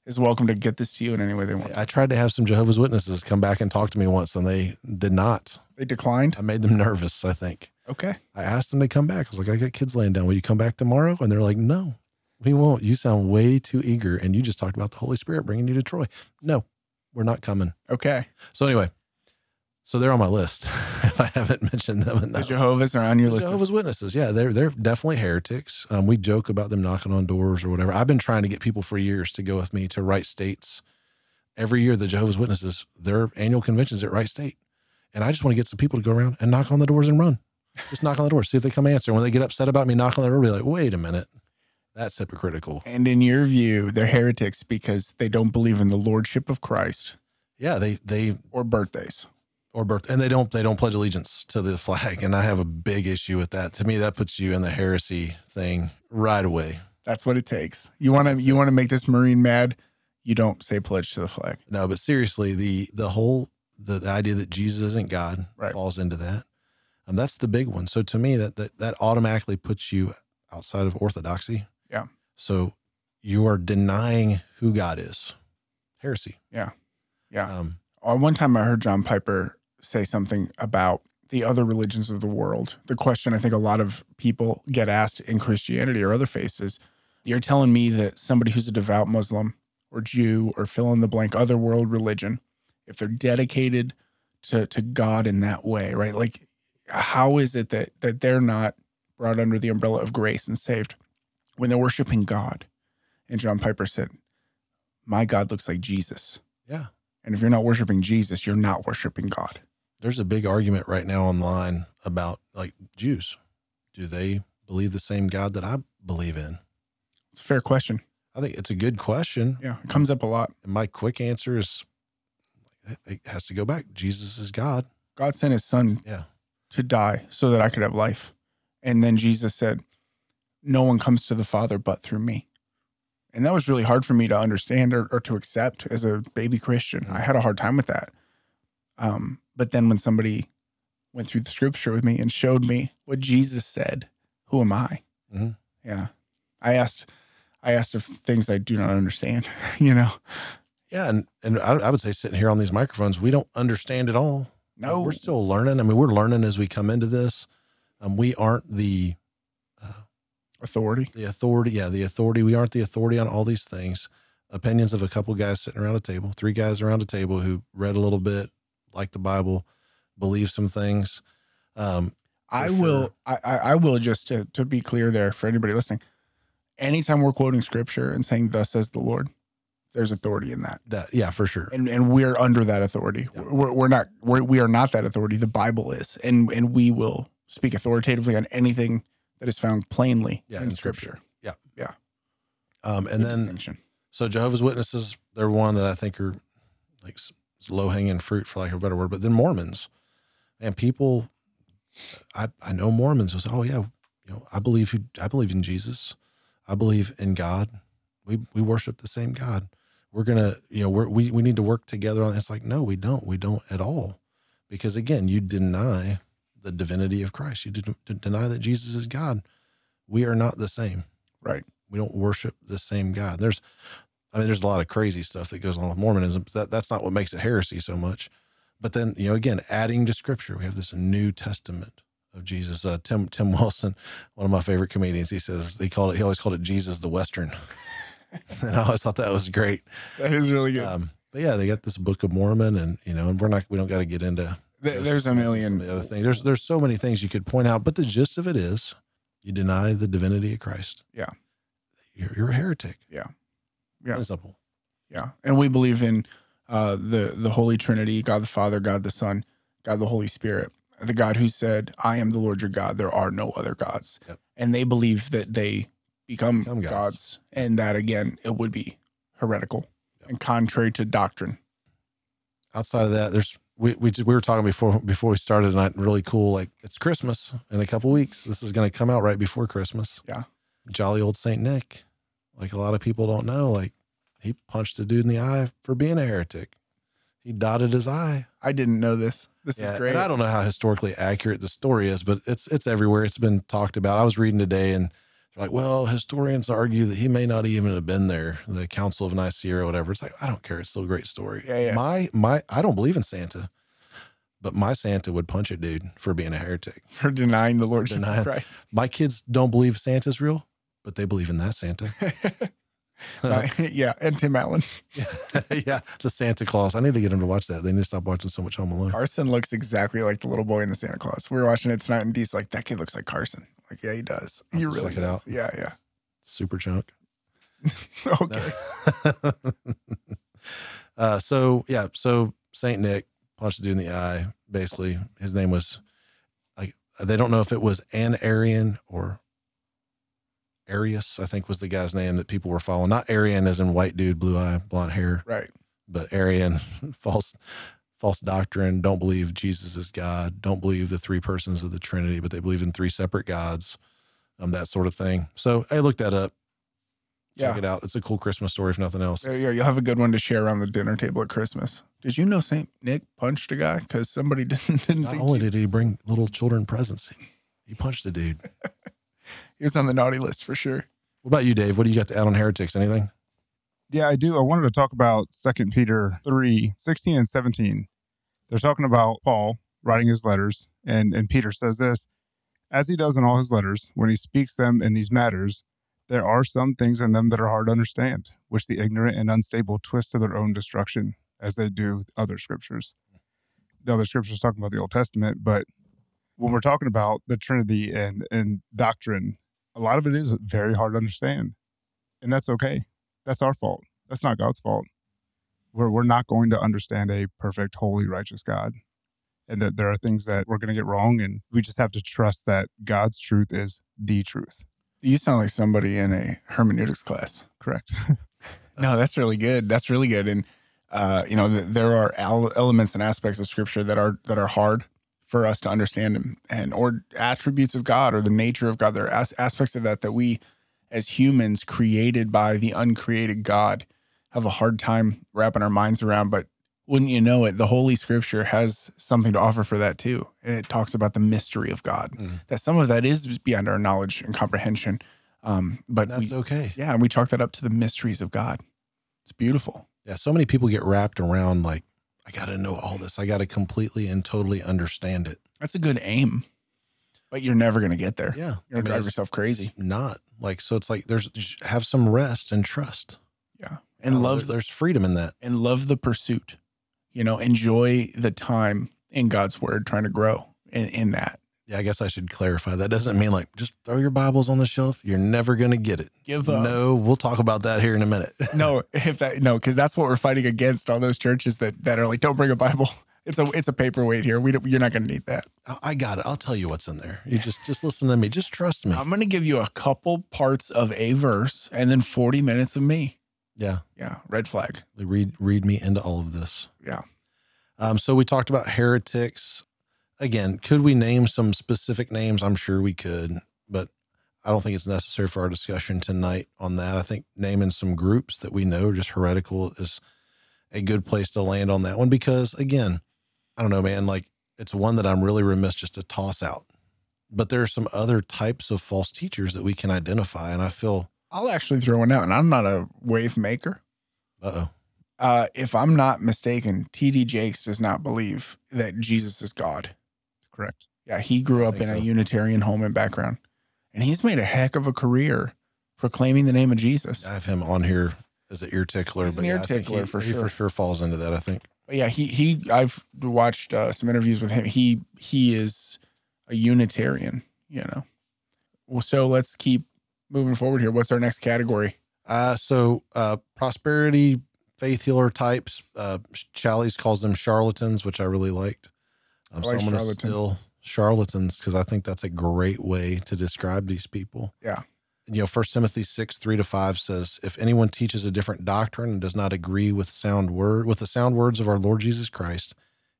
is welcome to get this to you in any way they want. I tried to have some Jehovah's Witnesses come back and talk to me once, and they did not. They declined. I made them nervous. I think Okay. I asked them to come back. I was like, I got kids laying down. Will you come back tomorrow? And they're like, No, we won't. You sound way too eager, and you just talked about the Holy Spirit bringing you to Troy. No, we're not coming. Okay. So anyway, so they're on my list. if I haven't mentioned them, in The Jehovah's are on your list. Jehovah's Witnesses, yeah, they're they're definitely heretics. Um, we joke about them knocking on doors or whatever. I've been trying to get people for years to go with me to Wright States. Every year, the Jehovah's Witnesses, their annual conventions at Wright State, and I just want to get some people to go around and knock on the doors and run. Just knock on the door, see if they come answer. When they get upset about me knocking on the door, be like, "Wait a minute, that's hypocritical." And in your view, they're heretics because they don't believe in the lordship of Christ Yeah, they they or birthdays. Or birth, and they don't they don't pledge allegiance to the flag, and I have a big issue with that. To me, that puts you in the heresy thing right away. That's what it takes. You want to you want to make this Marine mad. You don't say pledge to the flag. No, but seriously, the the whole the, the idea that Jesus isn't God Right. falls into that. And that's the big one. So to me, that, that that automatically puts you outside of orthodoxy. Yeah. So you are denying who God is. Heresy. Yeah. Um, Uh, one time I heard John Piper say something about the other religions of the world. The question I think a lot of people get asked in Christianity or other faiths is you're telling me that somebody who's a devout Muslim or Jew or fill in the blank other world religion, if they're dedicated to, to God in that way, right? Like, how is it that, that they're not brought under the umbrella of grace and saved when they're worshiping God? And John Piper said, My God looks like Jesus. yeah. And if you're not worshiping Jesus, you're not worshiping God. There's a big argument right now online about like Jews. Do they believe the same God that I believe in? It's a fair question. I think it's a good question. Yeah, it comes up a lot. And my quick answer is it- has to go back. Jesus is God. God sent his son Yeah. to die so that I could have life. And then Jesus said, No one comes to the Father but through me. And that was really hard for me to understand or, or to accept as a baby Christian. I had a hard time with that. Um, but then when somebody went through the scripture with me and showed me what Jesus said, who am I? Mhm. Yeah. I asked, I asked of things I do not understand, you know? Yeah, and and I, I would say sitting here on these microphones, we don't understand it all. No, we're still learning. I mean, we're learning as we come into this. Um, we aren't the authority. the authority. Yeah, the authority. We aren't the authority on all these things. Opinions of a couple guys sitting around a table, three guys around a table who read a little bit, like the Bible, believe some things. Um, I For will. I, I I will just to to be clear there for anybody listening. Anytime we're quoting scripture and saying "Thus says the Lord," there's authority in that, that yeah, for sure. and and we're under that authority. Yeah. We're we're not we're, we are not that authority. The Bible is, and and we will speak authoritatively on anything that is found plainly Yeah, in, in scripture. Scripture. Yeah, yeah. Um, and Good then. So Jehovah's Witnesses, they're one that I think are like low hanging fruit, for lack of a better word. But then Mormons, and people, I I know Mormons say, "Oh yeah, you know, I believe who I believe in Jesus, I believe in God. We we worship the same God. We're gonna, you know, we're, we we need to work together on." It's like, no, we don't. We don't at all, because again, you deny the divinity of Christ. You deny that Jesus is God. We are not the same right. we don't worship the same God. There's, I mean, there's a lot of crazy stuff that goes on with Mormonism. But that, that's not what makes it heresy so much. But then, you know, again, adding to Scripture, we have this New Testament of Jesus. Uh, Tim Tim Wilson, one of my favorite comedians, he says he called it. He always called it Jesus the Western, and I always thought that was great. That is really good. Um, but yeah, they got this Book of Mormon, and you know, and we're not we don't got to get into Th- those- there's a million. the other things. There's there's so many things you could point out, but the gist of it is, you deny the divinity of Christ. Yeah. you're, you're a heretic. Yeah. Plain and simple. Yeah, and we believe in uh, the the Holy Trinity: God the Father, God the Son, God the Holy Spirit. The God who said, "I am the Lord your God; there are no other gods." Yep. And they believe that they become, Become gods. gods. and that again, it would be heretical Yep. and contrary to doctrine. outside of that, there's we we we were talking before before we started tonight. Really cool. Like it's Christmas in a couple weeks. This is going to come out right before Christmas. Yeah. Jolly old Saint Nick. Like a lot of people don't know. Like he punched a dude in the eye for being a heretic. He dotted his eye. I didn't know this. This Yeah, is great. and I don't know how historically accurate the story is, but it's it's everywhere. It's been talked about. I was reading today, and they're like, well, historians argue that he may not even have been there, the Council of Nicaea or whatever. It's like I don't care. It's still a great story. Yeah, yeah. My my, I don't believe in Santa, but my Santa would punch a dude for being a heretic. for denying the Lord Jesus Denying- Christ. My kids don't believe Santa's real, but they believe in that Santa. Uh, yeah, and Tim Allen. yeah, the Santa Claus. I need to get him to watch that. They need to stop watching so much Home Alone. Carson looks exactly like the little boy in the Santa Claus. We were watching it tonight, and Dee's like, "That kid looks like Carson." Like, yeah, he does. He really check it out. Yeah, yeah. Super chunk. okay. uh, so yeah, so Saint Nick punched the dude in the eye. Basically, his name was like they don't know if it was an Aryan or Arius. I think was the guy's name that people were following. Not Arian as in white dude, blue eye, blonde hair, Right. but Arian, false false doctrine, don't believe Jesus is God, don't believe the three persons of the Trinity, but they believe in three separate gods, um, that sort of thing. So I looked that up. Yeah. Check it out. It's a cool Christmas story, if nothing else. Go. You'll have a good one to share around the dinner table at Christmas. Did you know Saint Nick punched a guy because somebody didn't didn't Not think only did he bring little children presents, he punched the dude. he was on the naughty list for sure. What about you, Dave? What do you got to add on heretics? Anything? Yeah, I do. I wanted to talk about Second Peter 3, 16 and 17. They're talking about Paul writing his letters, and, and Peter says this as he does in all his letters, when he speaks them in these matters, there are some things in them that are hard to understand, which the ignorant and unstable twist to their own destruction, as they do other scriptures. The other scriptures talking about the Old Testament, but when we're talking about the Trinity and, and doctrine, a lot of it is very hard to understand. And that's okay that's our fault. That's not God's fault. We're, we're not going to understand a perfect, holy, righteous God. And that there are things that we're going to get wrong. And we just have to trust that God's truth is the truth. You sound like somebody in a hermeneutics class. Correct. No, that's really good. That's really good. And uh, you know, th- there are al- elements and aspects of Scripture that are that are hard for us to understand, and, and or attributes of God or the nature of God. There are as- aspects of that that we, as humans, created by the uncreated God, have a hard time wrapping our minds around. But wouldn't you know it, the Holy Scripture has something to offer for that too, and it talks about the mystery of God. Mm. That some of that is beyond our knowledge and comprehension. Um, but That's we, okay. yeah, and we chalk that up to the mysteries of God. It's beautiful. Yeah, so many people get wrapped around like, I got to know all this. I got to completely and totally understand it. That's a good aim, but you're never going to get there. Yeah. You're going to drive yourself crazy. Not like, so it's like there's have some rest and trust. Yeah. And know, love there- the, there's freedom in that. and love the pursuit. You know, enjoy the time in God's word trying to grow in, in that. Yeah, I guess I should clarify. That doesn't mean like just throw your Bibles on the shelf. You're never going to get it. Give up. No, we'll talk about that here in a minute. No, if that no, because that's what we're fighting against. All those churches that that are like, don't bring a Bible. It's a it's a paperweight here. We don't, you're not going to need that. I- I got it. I'll tell you what's in there. You just just listen to me. Just trust me. I'm going to give you a couple parts of a verse and then 40 minutes of me. Yeah, Yeah, red flag. read read me into all of this. Yeah. Um, so we talked about heretics. Again, could we name some specific names? I'm sure we could, but I don't think it's necessary for our discussion tonight on that. I think naming some groups that we know are just heretical is a good place to land on that one because, again, I don't know, man. Like it's one that I'm really remiss just to toss out. But there are some other types of false teachers that we can identify, and I feel, I'll actually throw one out, and I'm not a wave maker. uh oh, Uh, if I'm not mistaken, TD Jakes does not believe that Jesus is God. Correct. Yeah, he grew up in think a. Unitarian home and background, and he's made a heck of a career proclaiming the name of Jesus. I have him on here as an ear tickler, He's but ear yeah, tickler he, for he sure. for sure falls into that. I think. But yeah, he he. I've watched uh, some interviews with him. He he is a Unitarian. You know. Well, so let's keep moving forward here. What's our next category? Uh, so uh, prosperity faith healer types. Uh, Challies calls them charlatans, which I really liked. Um, I like so I'm going to charlatan. still charlatans because I think that's a great way to describe these people. Yeah. You know, First Timothy six three to five says, "If anyone teaches a different doctrine and does not agree with sound word with the sound words of our Lord Jesus Christ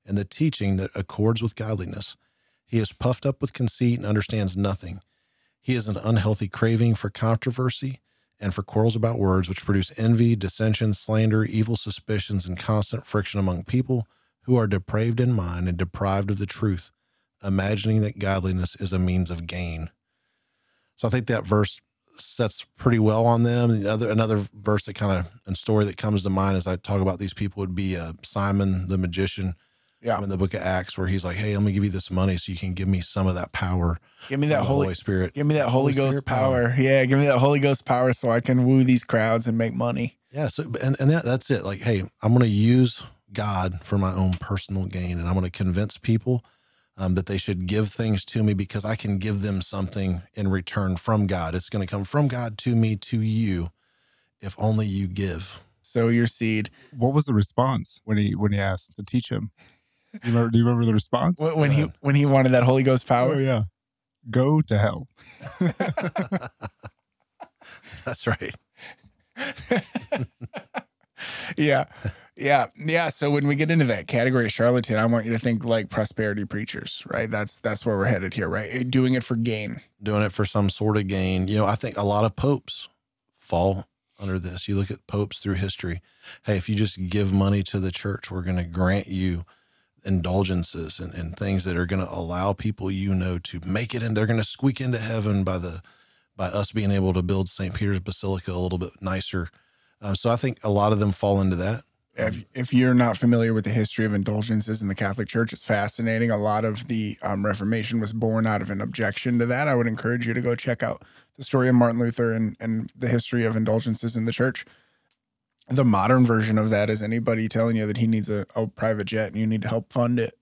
and the teaching that accords with godliness, he is puffed up with conceit and understands nothing. He is an unhealthy craving for controversy." and for quarrels about words, which produce envy, dissension, slander, evil suspicions, and constant friction among people who are depraved in mind and deprived of the truth, imagining that godliness is a means of gain. So I think that verse sets pretty well on them. The other another verse that kind of and story that comes to mind as I talk about these people would be uh, Simon the magician. Yeah. in the book of Acts, where he's like, "Hey, let me give you this money so you can give me some of that power, Give me that holy, Holy Spirit." Give me that Holy, Holy Ghost Spirit power. power. Yeah, give me that Holy Ghost power so I can woo these crowds and make money. Yeah. So, and, and that, that's it. Like, hey, I'm going to use God for my own personal gain, and I'm going to convince people um, that they should give things to me because I can give them something in return from God. It's going to come from God to me, to you, if only you give. Sow your seed. What was the response when he when he asked to teach him? Do you remember, do you remember the response? When when he when he wanted that Holy Ghost power? Oh power. yeah. Go to hell. that's right. yeah. Yeah, yeah. So when we get into that category of charlatan, I want you to think like prosperity preachers, right? That's that's where we're headed here, right? Eh, Doing it for gain. doing it for some sort of gain. You know, I think a lot of popes fall under this. You look at popes through history. Hey, if you just give money to the church, we're going to grant you indulgences and, and things that are going to allow people you know to make it and they're going to squeak into heaven by the by us being able to build St. Peter's Basilica a little bit nicer. Um, so I think a lot of them fall into that. If, if you're not familiar with the history of indulgences in the Catholic Church, it's fascinating. A lot of the um, Reformation was born out of an objection to that. I would encourage you to go check out the story of Martin Luther and, and the history of indulgences in the church. The modern version of that is anybody telling you that he needs a, a private jet and you need to help fund it.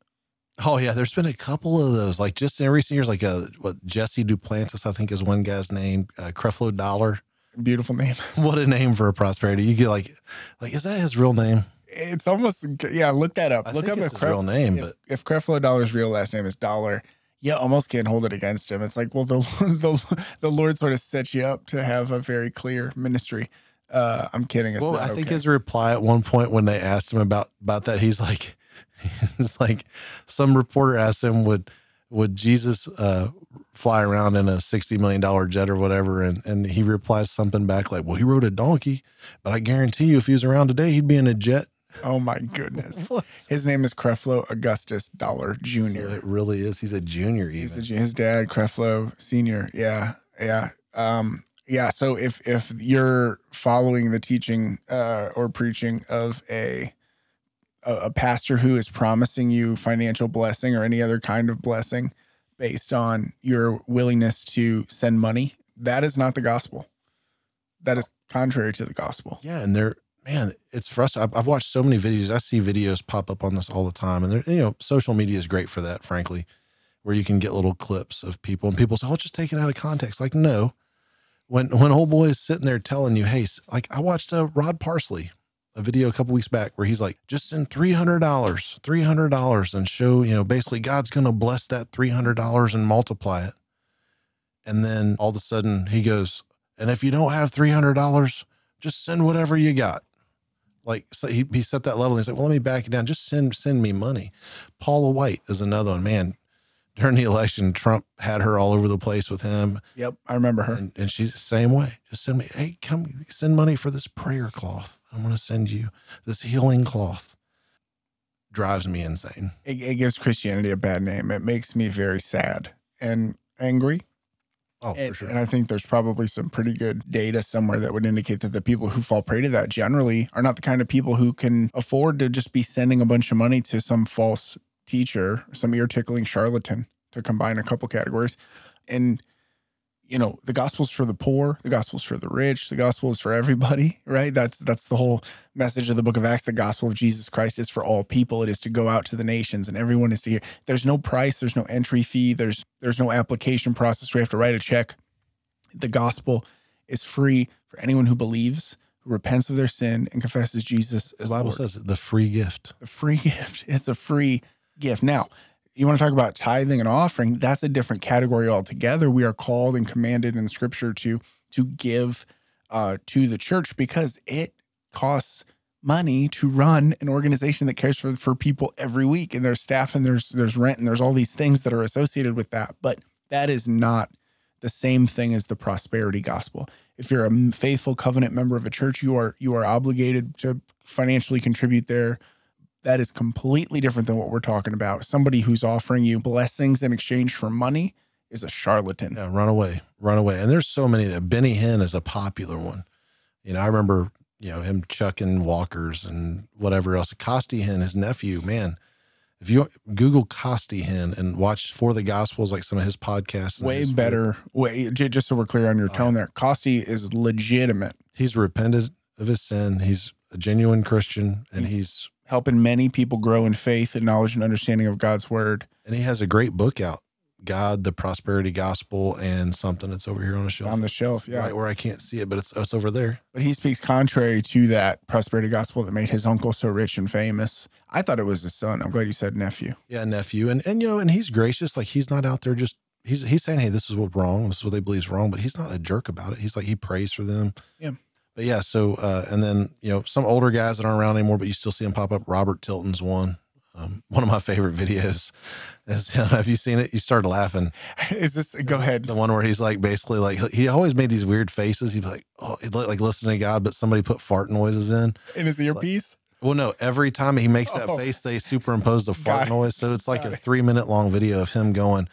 Oh yeah, there's been a couple of those, like just in recent years, like uh, what Jesse Duplantis, I think is one guy's name, uh, Creflo Dollar. Beautiful name. What a name for a prosperity. You get like, like is that his real name? It's almost yeah. Look that up. I look up if his real name, if, but if Creflo Dollar's real last name is Dollar, you almost can't hold it against him. It's like, well, the the the Lord sort of sets you up to have a very clear ministry. Uh, I'm kidding. It's well, I think okay. his reply at one point when they asked him about about that, he's like, it's like some reporter asked him, would would Jesus uh, fly around in a sixty million dollar jet or whatever? And and he replies something back like, well, he rode a donkey, but I guarantee you, if he was around today, he'd be in a jet. oh my goodness. His name is Creflo Augustus Dollar So Jr. it really is. He's a junior He's even. his dad, Creflo Senior. Yeah, yeah, um, yeah. So if if you're following the teaching uh, or preaching of a a, a pastor who is promising you financial blessing or any other kind of blessing based on your willingness to send money, that is not the gospel. That is contrary to the gospel. Yeah, and they're man, it's frustrating. I've, I've watched so many videos. I see videos pop up on this all the time, and you know, social media is great for that, frankly, where you can get little clips of people, and people say, "Oh, just take it out of context." Like, no, when when old boy is sitting there telling you, "Hey," like I watched uh, Rod Parsley a video a couple weeks back where he's like, "Just send three hundred dollars, three hundred dollars, and show you know, basically God's going to bless that three hundred dollars and multiply it." And then all of a sudden he goes, "And if you don't have three hundred dollars." just send whatever you got. Like so he, he set that level. And he's like, well, let me back it down. Just send send me money. Paula White is another one. Man, during the election, Trump had her all over the place with him, Yep, I remember her. and, and she's the same way. Just send me, hey, come send money for this prayer cloth. I'm going to send you this healing cloth. Drives me insane. It, it gives Christianity a bad name. It makes me very sad and angry. Oh, And, for sure. and I think there's probably some pretty good data somewhere that would indicate that the people who fall prey to that generally are not the kind of people who can afford to just be sending a bunch of money to some false teacher, some ear tickling charlatan, to combine a couple categories. And, you know, the gospel's for the poor, the gospel's for the rich, the gospel is for everybody, right? That's that's the whole message of the book of Acts. The gospel of Jesus Christ is for all people. It is to go out to the nations and everyone is to hear. There's no price, there's no entry fee, there's there's no application process. We have to write a check. The gospel is free for anyone who believes, who repents of their sin and confesses Jesus the Bible Lord. says the free gift. The free gift. It's a free gift. Now, you want to talk about tithing and offering, that's a different category altogether. We are called and commanded in scripture to to give uh, to the church because it costs money to run an organization that cares for for people every week and there's staff and there's there's rent and there's all these things that are associated with that but that is not the same thing as the prosperity gospel if you're a faithful covenant member of a church you are you are obligated to financially contribute there that is completely different than what we're talking about somebody who's offering you blessings in exchange for money is a charlatan Yeah, run away, run away. And there's so many that Benny Hinn is a popular one. You know, I remember, you know, him chucking walkers and whatever else. Costi Hinn, his nephew, man. If you Google Costi Hinn and watch For the Gospels, like some of his podcasts, way his- better way just so we're clear on your Oh, tone there costi is legitimate He's repented of his sin. He's a genuine Christian, and he's helping many people grow in faith and knowledge and understanding of god's word and he has a great book out, God, the Prosperity Gospel, and something that's over here on the shelf, on the shelf yeah right where I can't see it, but it's it's over there. but he speaks contrary to that prosperity gospel that made his uncle so rich and famous i thought it was his son i'm glad you said nephew Yeah, nephew, and and you know, and he's gracious. Like he's not out there just he's he's saying, hey, this is what's wrong. This is what they believe is wrong, but he's not a jerk about it. He's like he prays for them. Yeah. But yeah, so uh, and then you know some older guys that aren't around anymore, but you still see them pop up. Robert Tilton's one. Um, one of my favorite videos is have you seen it? You started laughing. Is this go ahead? The one where he's like basically like he always made these weird faces. He'd be like, oh, he'd like, like listening to God, but somebody put fart noises in. In his earpiece? Well, no, every time he makes that Oh. face, they superimpose the fart noise. So it's like a three minute long video of him going,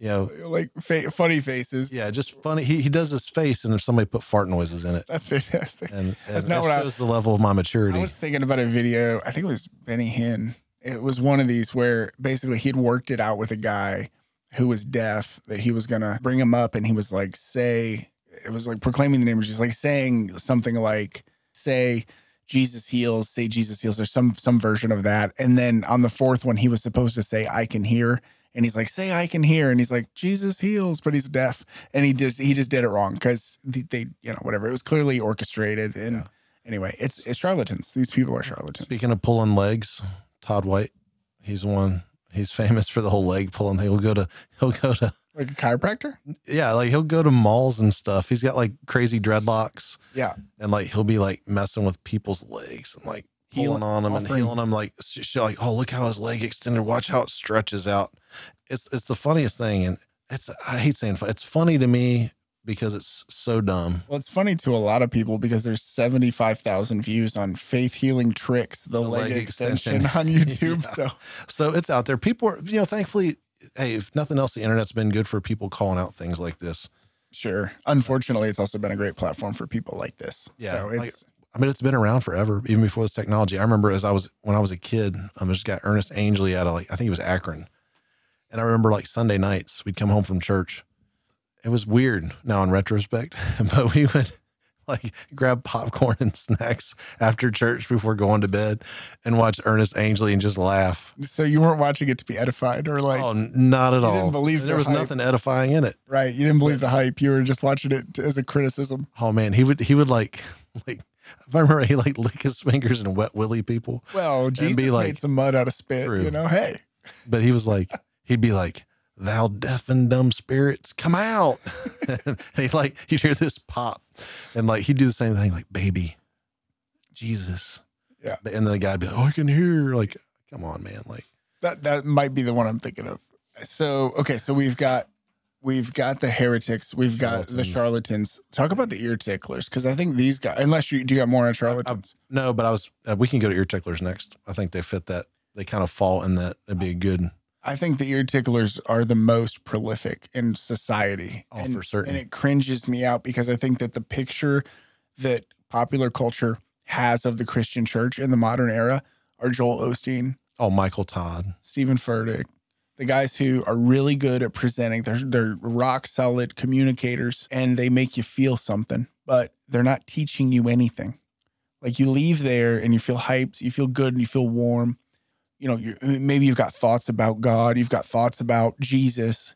you know, Like fa- funny faces. yeah, just funny. He, he does his face and if somebody put fart noises in it. That's fantastic. And, and That's not that what I- shows the level of my maturity. I was thinking about a video. I think it was Benny Hinn. It was one of these where basically he'd worked it out with a guy who was deaf that he was gonna bring him up, and he was like, "Say," it was like proclaiming the name of Jesus, like saying something like, "Say." Jesus heals, say Jesus heals, or some some version of that. And then on the fourth one, he was supposed to say, I can hear. And he's like, say I can hear. And he's like, Jesus heals, but he's deaf. And he just he just did it wrong because they, they, you know, whatever. It was clearly orchestrated. And Yeah. anyway, it's it's charlatans. These people are charlatans. Speaking of pulling legs, Todd White, he's one. He's famous for the whole leg pulling thing. He'll go to he'll go to Like a chiropractor? yeah, like he'll go to malls and stuff. He's got like crazy dreadlocks Yeah. and like he'll be like messing with people's legs and like Healing- on them and healing them. Like sh- sh- like oh look how his leg extended. Watch how it stretches out. It's it's the funniest thing and it's I hate saying fun. It's funny to me because it's so dumb. Well, it's funny to a lot of people because there's 75,000 views on faith healing tricks, the, The leg, leg extension, extension. on YouTube. Yeah. So So it's out there. People are you know thankfully. Hey, if nothing else, the internet's been good for people calling out things like this. sure. Unfortunately, it's also been a great platform for people like this. Yeah, So like- it's I mean, it's been around forever, even before this technology. I remember as I was when I was a kid, I just got Ernest Angley out of like I think it was Akron, and I remember like Sunday nights we'd come home from church. It was weird now in retrospect, but we would like grab popcorn and snacks after church before going to bed and watch Ernest Angley and just laugh. so you weren't watching it to be edified or like oh, not at all. didn't believe there the was hype. nothing edifying in it. right. You didn't believe the hype. You were just watching it as a criticism. Oh man, he would he would like like if I remember he like lick his fingers and wet willy people. Well, Jesus be made like, some mud out of spit. True. You know, hey, But he was like, he'd be like, "Thou deaf and dumb spirits, come out!" and he like, you'd hear this pop, and like he'd do the same thing, like, "Baby, Jesus." Yeah. And then the guy'd be like, "Oh, I can hear." Like, come on, man. Like, that that might be the one I'm thinking of. So okay, so we've got we've got the heretics, we've got the Charlatans. charlatans. Talk about the ear ticklers because I think these guys. Unless you do, you got more on charlatans. no, but I was. Uh, we can go to ear ticklers next. I think they fit that. They kind of fall in that. It'd be a good. I think the ear ticklers are the most prolific in society. Oh, and, for certain. And it cringes me out because I think that the picture that popular culture has of the Christian church in the modern era are Joel Osteen, Oh, Michael Todd. Steven Furtick, the guys who are really good at presenting. They're they're rock solid communicators and they make you feel something, but they're not teaching you anything. Like you leave there and you feel hyped, you feel good, and you feel warm. You know, maybe you've got thoughts about God, you've got thoughts about Jesus.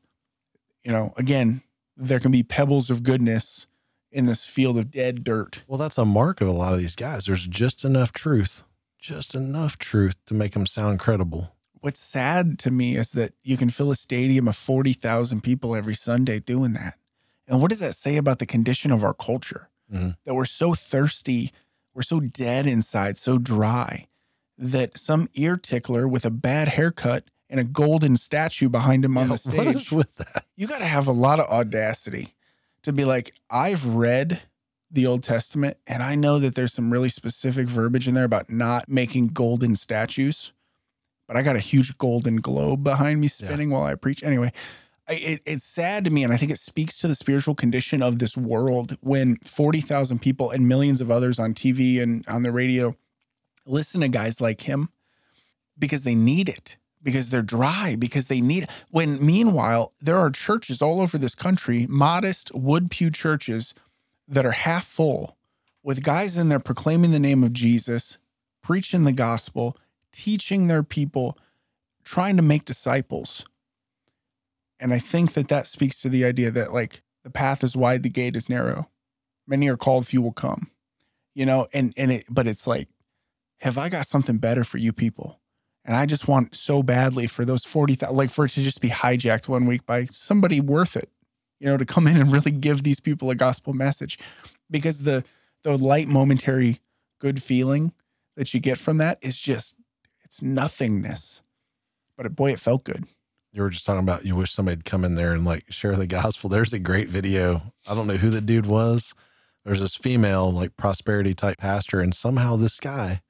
You know, again, there can be pebbles of goodness in this field of dead dirt. Well, that's a mark of a lot of these guys. There's just enough truth, just enough truth to make them sound credible. What's sad to me is that you can fill a stadium of 40,000 people every Sunday doing that. And what does that say about the condition of our culture? Mhm. That we're so thirsty, we're so dead inside, so dry, that some ear tickler with a bad haircut and a golden statue behind him on Yeah, the what is stage, with that? you got to have a lot of audacity to be like, I've read the Old Testament and I know that there's some really specific verbiage in there about not making golden statues, but I got a huge golden globe behind me spinning while I preach. Anyway, I, it, it's sad to me. And I think it speaks to the spiritual condition of this world when 40,000 people and millions of others on TV and on the radio listen to guys like him because they need it because they're dry because they need when meanwhile there are churches all over this country modest wood pew churches that are half full with guys in there proclaiming the name of jesus preaching the gospel teaching their people trying to make disciples. And i think that that speaks to the idea that like the path is wide the gate is narrow. Many are called few will come you know? And and it but it's like have i got something better for you people? And I just want so badly for those 40,000, like for it to just be hijacked one week by somebody worth it, you know, to come in and really give these people a gospel message. Because the the light momentary good feeling that you get from that is just it's nothingness. But boy, it felt good. You were just talking about you wish somebody'd come in there and like share the gospel. There's a great video. I don't know who the dude was. There's this female like prosperity type pastor, and somehow this guy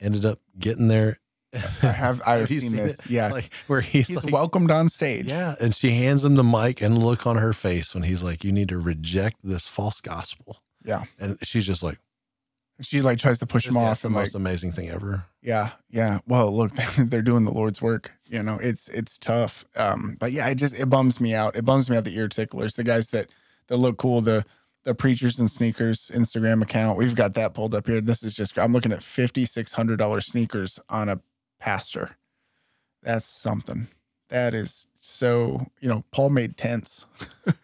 ended up getting there. I have I have seen seen this. it? Yes. Like where he's, He's like, welcomed on stage. Yeah, and she hands him the mic and look on her face when he's like, "You need to reject this false gospel." Yeah. and she's just like, She like tries to push him "Yeah, off the and like most amazing thing ever." Yeah, yeah. Well, look, they're doing the Lord's work. You know, it's it's tough. Um, but yeah, it just it bums me out. It bums me out the ear ticklers, the guys that that look cool, the the preachers and sneakers Instagram account. We've got that pulled up here. This is just I'm looking at fifty six hundred dollar sneakers on a pastor. That's something. That is so. You know, Paul made tents.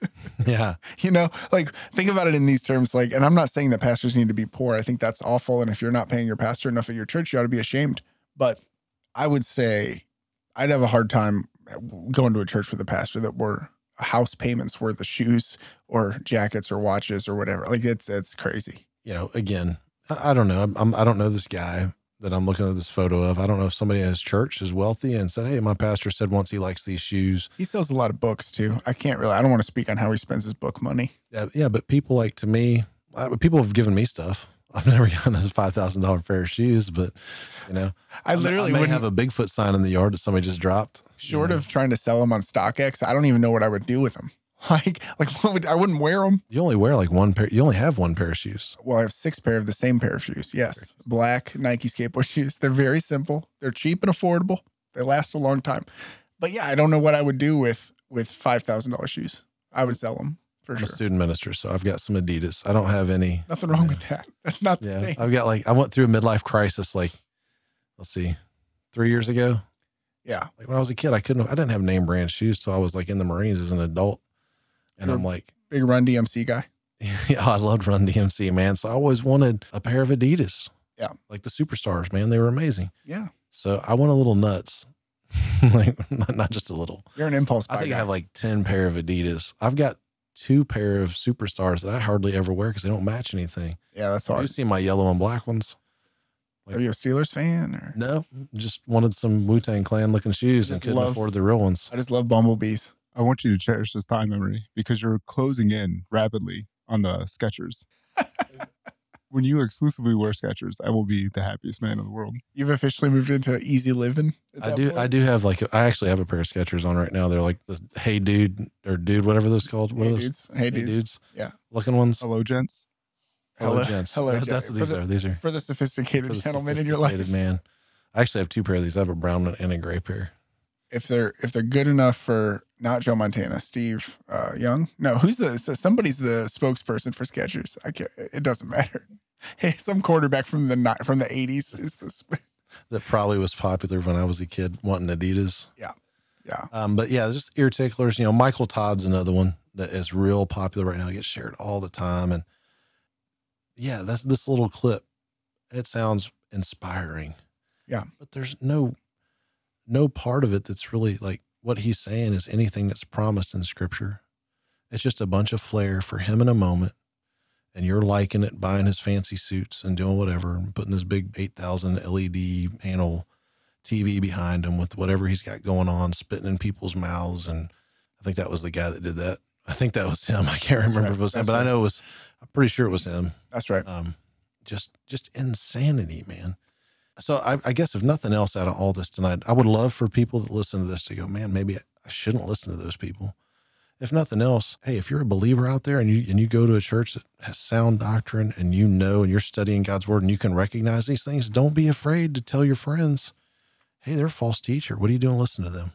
Yeah, you know like think about it in these terms like and i'm not saying that pastors need to be poor i think that's awful and if you're not paying your pastor enough at your church you ought to be ashamed but i would say i'd have a hard time going to a church with a pastor that were house payments were the shoes or jackets or watches or whatever like it's it's crazy you know, again, I, I don't know. I'm, I'm I don't know this guy that I'm looking at this photo of. I don't know if somebody at his church is wealthy and said, "Hey, my pastor said once he likes these shoes." he sells a lot of books too i can't really i don't want to speak on how he spends his book money Yeah, yeah, but people like to me, people have given me stuff. I've never gotten a five thousand dollar pair of shoes, but you know, i literally I may wouldn't have a Bigfoot sign in the yard that somebody just dropped. you short know. of trying to sell them on stockx i don't even know what i would do with them like like what would, i wouldn't wear them you only wear like one pair. You only have one pair of shoes. well, I have six pair of the same pair of shoes. Yes, black Nike skateboard shoes. They're very simple. They're cheap and affordable. They last a long time. But yeah, I don't know what I would do with with five thousand dollars shoes. I would sell them for I'm sure. a student minister, so I've got some Adidas. I don't have any. Nothing wrong with that. That's not the Yeah, same. I've got like I went through a midlife crisis. Like, let's see, three years ago. Yeah, Like when I was a kid, I couldn't. I didn't have name brand shoes till I was like in the Marines as an adult, and I'm like, big Run DMC guy. yeah, I loved Run DMC, man. So I always wanted a pair of Adidas. Yeah. like the superstars, man. They were amazing. Yeah, So I went a little nuts, like not, not just a little. you're an impulse I think guy. I have like ten pair of Adidas. I've got two pair of superstars that I hardly ever wear because they don't match anything. yeah, that's hard. You see my yellow and black ones? Like, Are you a Steelers fan? Or No, just wanted some Wu Tang Clan looking shoes and couldn't love- afford the real ones. I just love bumblebees. I want you to cherish this time memory because you're closing in rapidly on the Skechers. when you exclusively wear Skechers, I will be the happiest man in the world. You've officially moved into easy living. I do. point? I do have like I actually have a pair of Skechers on right now. They're like the Hey Dude or Dude, whatever those called. What Hey are those? dudes. Hey dudes. Yeah. looking ones. Hello, gents. Hello, Hello- gents. hello, That- gen- That's what for these the- are. These are For the sophisticated for the gentleman in your life. sophisticated Man, I actually have two pair of these. I have a brown one and a gray pair. if they're if they're good enough for not Joe Montana, Steve uh, Young. No, who's the so somebody's the spokesperson for Skechers. I can't. It doesn't matter. Hey, some quarterback from the from the eighties is this. That probably was popular when I was a kid, wanting Adidas. Yeah, yeah, Um, but yeah, just ear ticklers. You know, Michael Todd's another one that is real popular right now. It gets shared all the time, and yeah, that's this little clip. It sounds inspiring. Yeah. but there's no no part of it that's really like what he's saying is anything that's promised in Scripture. It's just a bunch of flair for him in a moment, and you're liking it, buying his fancy suits and doing whatever, and putting this big eight thousand LED panel TV behind him with whatever he's got going on, spitting in people's mouths. And I think that was the guy that did that. I think that was him. I can't That's remember right. if it was him, That's but I know it was. I'm pretty sure it was him. that's right. Um, just just insanity, man. So I, I guess if nothing else out of all this tonight, I would love for people that listen to this to go, man, maybe I shouldn't listen to those people. If nothing else, hey, if you're a believer out there and you and you go to a church that has sound doctrine and you know and you're studying God's word and you can recognize these things, don't be afraid to tell your friends, hey, they're a false teacher. What are you doing? Listen to them.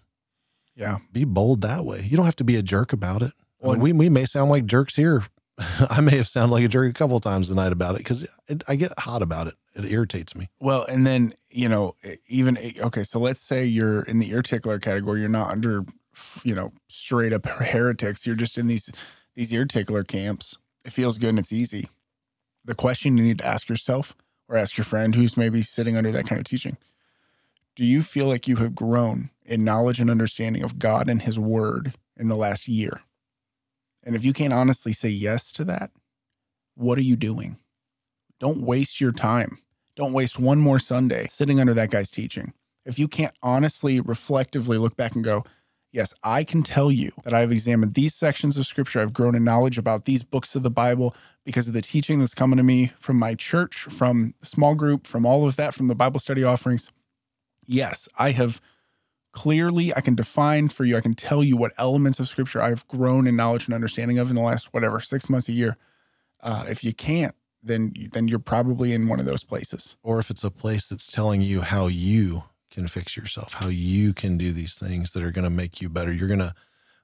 Yeah, Be bold that way. You don't have to be a jerk about it. I mean, we we may sound like jerks here. I may have sounded like a jerk a couple times tonight about it because I get hot about it. It irritates me. Well, and then you know, even okay. So let's say you're in the ear tickler category. You're not under, you know, straight up heretics. You're just in these these ear tickler camps. It feels good and it's easy. The question you need to ask yourself, or ask your friend who's maybe sitting under that kind of teaching: Do you feel like you have grown in knowledge and understanding of God and His Word in the last year? And if you can't honestly say yes to that, what are you doing? Don't waste your time. Don't waste one more Sunday sitting under that guy's teaching. If you can't honestly, reflectively look back and go, Yes, I can tell you that I've examined these sections of scripture. I've grown in knowledge about these books of the Bible because of the teaching that's coming to me from my church, from small group, from all of that, from the Bible study offerings. Yes, I have clearly, I can define for you, I can tell you what elements of scripture I've grown in knowledge and understanding of in the last, whatever, six months, a year. Uh, if you can't, then then you're probably in one of those places. Or if it's a place that's telling you how you can fix yourself, how you can do these things that are going to make you better. You're going to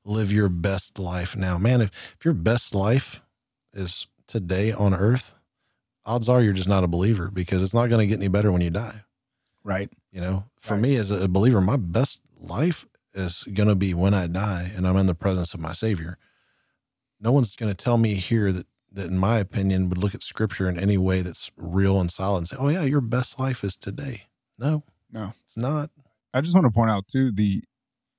live your best life now. Man, if, if your best life is today on earth, odds are you're just not a believer because it's not going to get any better when you die. Right. You know, for Right. me as a believer, my best life is going to be when I die and I'm in the presence of my Savior. No one's going to tell me here that, that, in my opinion, would look at scripture in any way that's real and solid and say, oh, yeah, your best life is today. No, No. it's not. I just want to point out too the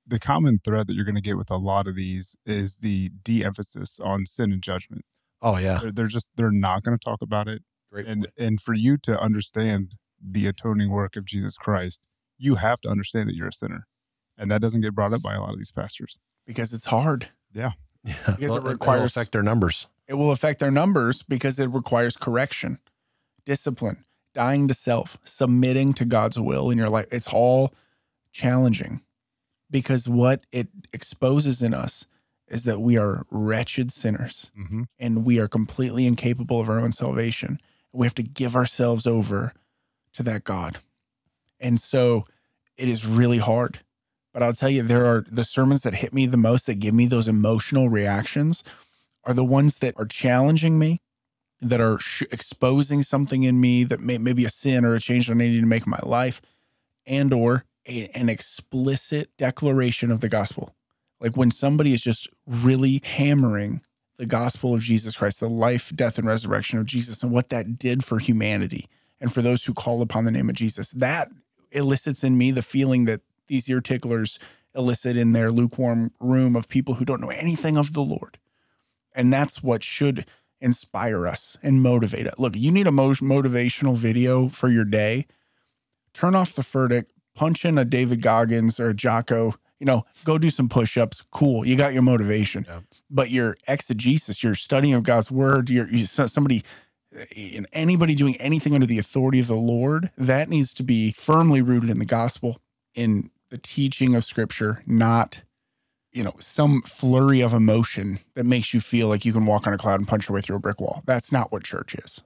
the common thread that you're going to get with a lot of these is the de-emphasis on sin and judgment. Oh, yeah. They're, they're just they're not going to talk about it, Great. and and for you to understand the atoning work of Jesus Christ, you have to understand that you're a sinner, and that doesn't get brought up by a lot of these pastors. Because it's hard. yeah. because it Well, it'll requires- affect their numbers. It will affect their numbers because it requires correction, discipline, dying to self, submitting to God's will in your life. It's all challenging because what it exposes in us is that we are wretched sinners Mm-hmm. and we are completely incapable of our own salvation. We have to give ourselves over to that God. And so it is really hard. But I'll tell you, there are the sermons that hit me the most, that give me those emotional reactions, are the ones that are challenging me, that are sh- exposing something in me that may, maybe a sin or a change that I need to make in my life, and or a, an explicit declaration of the gospel. Like when somebody is just really hammering the gospel of Jesus Christ, the life, death, and resurrection of Jesus, and what that did for humanity and for those who call upon the name of Jesus. That elicits in me the feeling that these ear ticklers elicit in their lukewarm room of people who don't know anything of the Lord. And that's what should inspire us and motivate us. Look, you need a mo- motivational video for your day. Turn off the Furtick, punch in a David Goggins or a Jocko, you know, go do some push ups. Cool. You got your motivation. Yeah. But your exegesis, your studying of God's word, your, you somebody, eh, in anybody doing anything under the authority of the Lord, that needs to be firmly rooted in the gospel, in the teaching of scripture, not, you know, some flurry of emotion that makes you feel like you can walk on a cloud and punch your way through a brick wall. That's not what church is.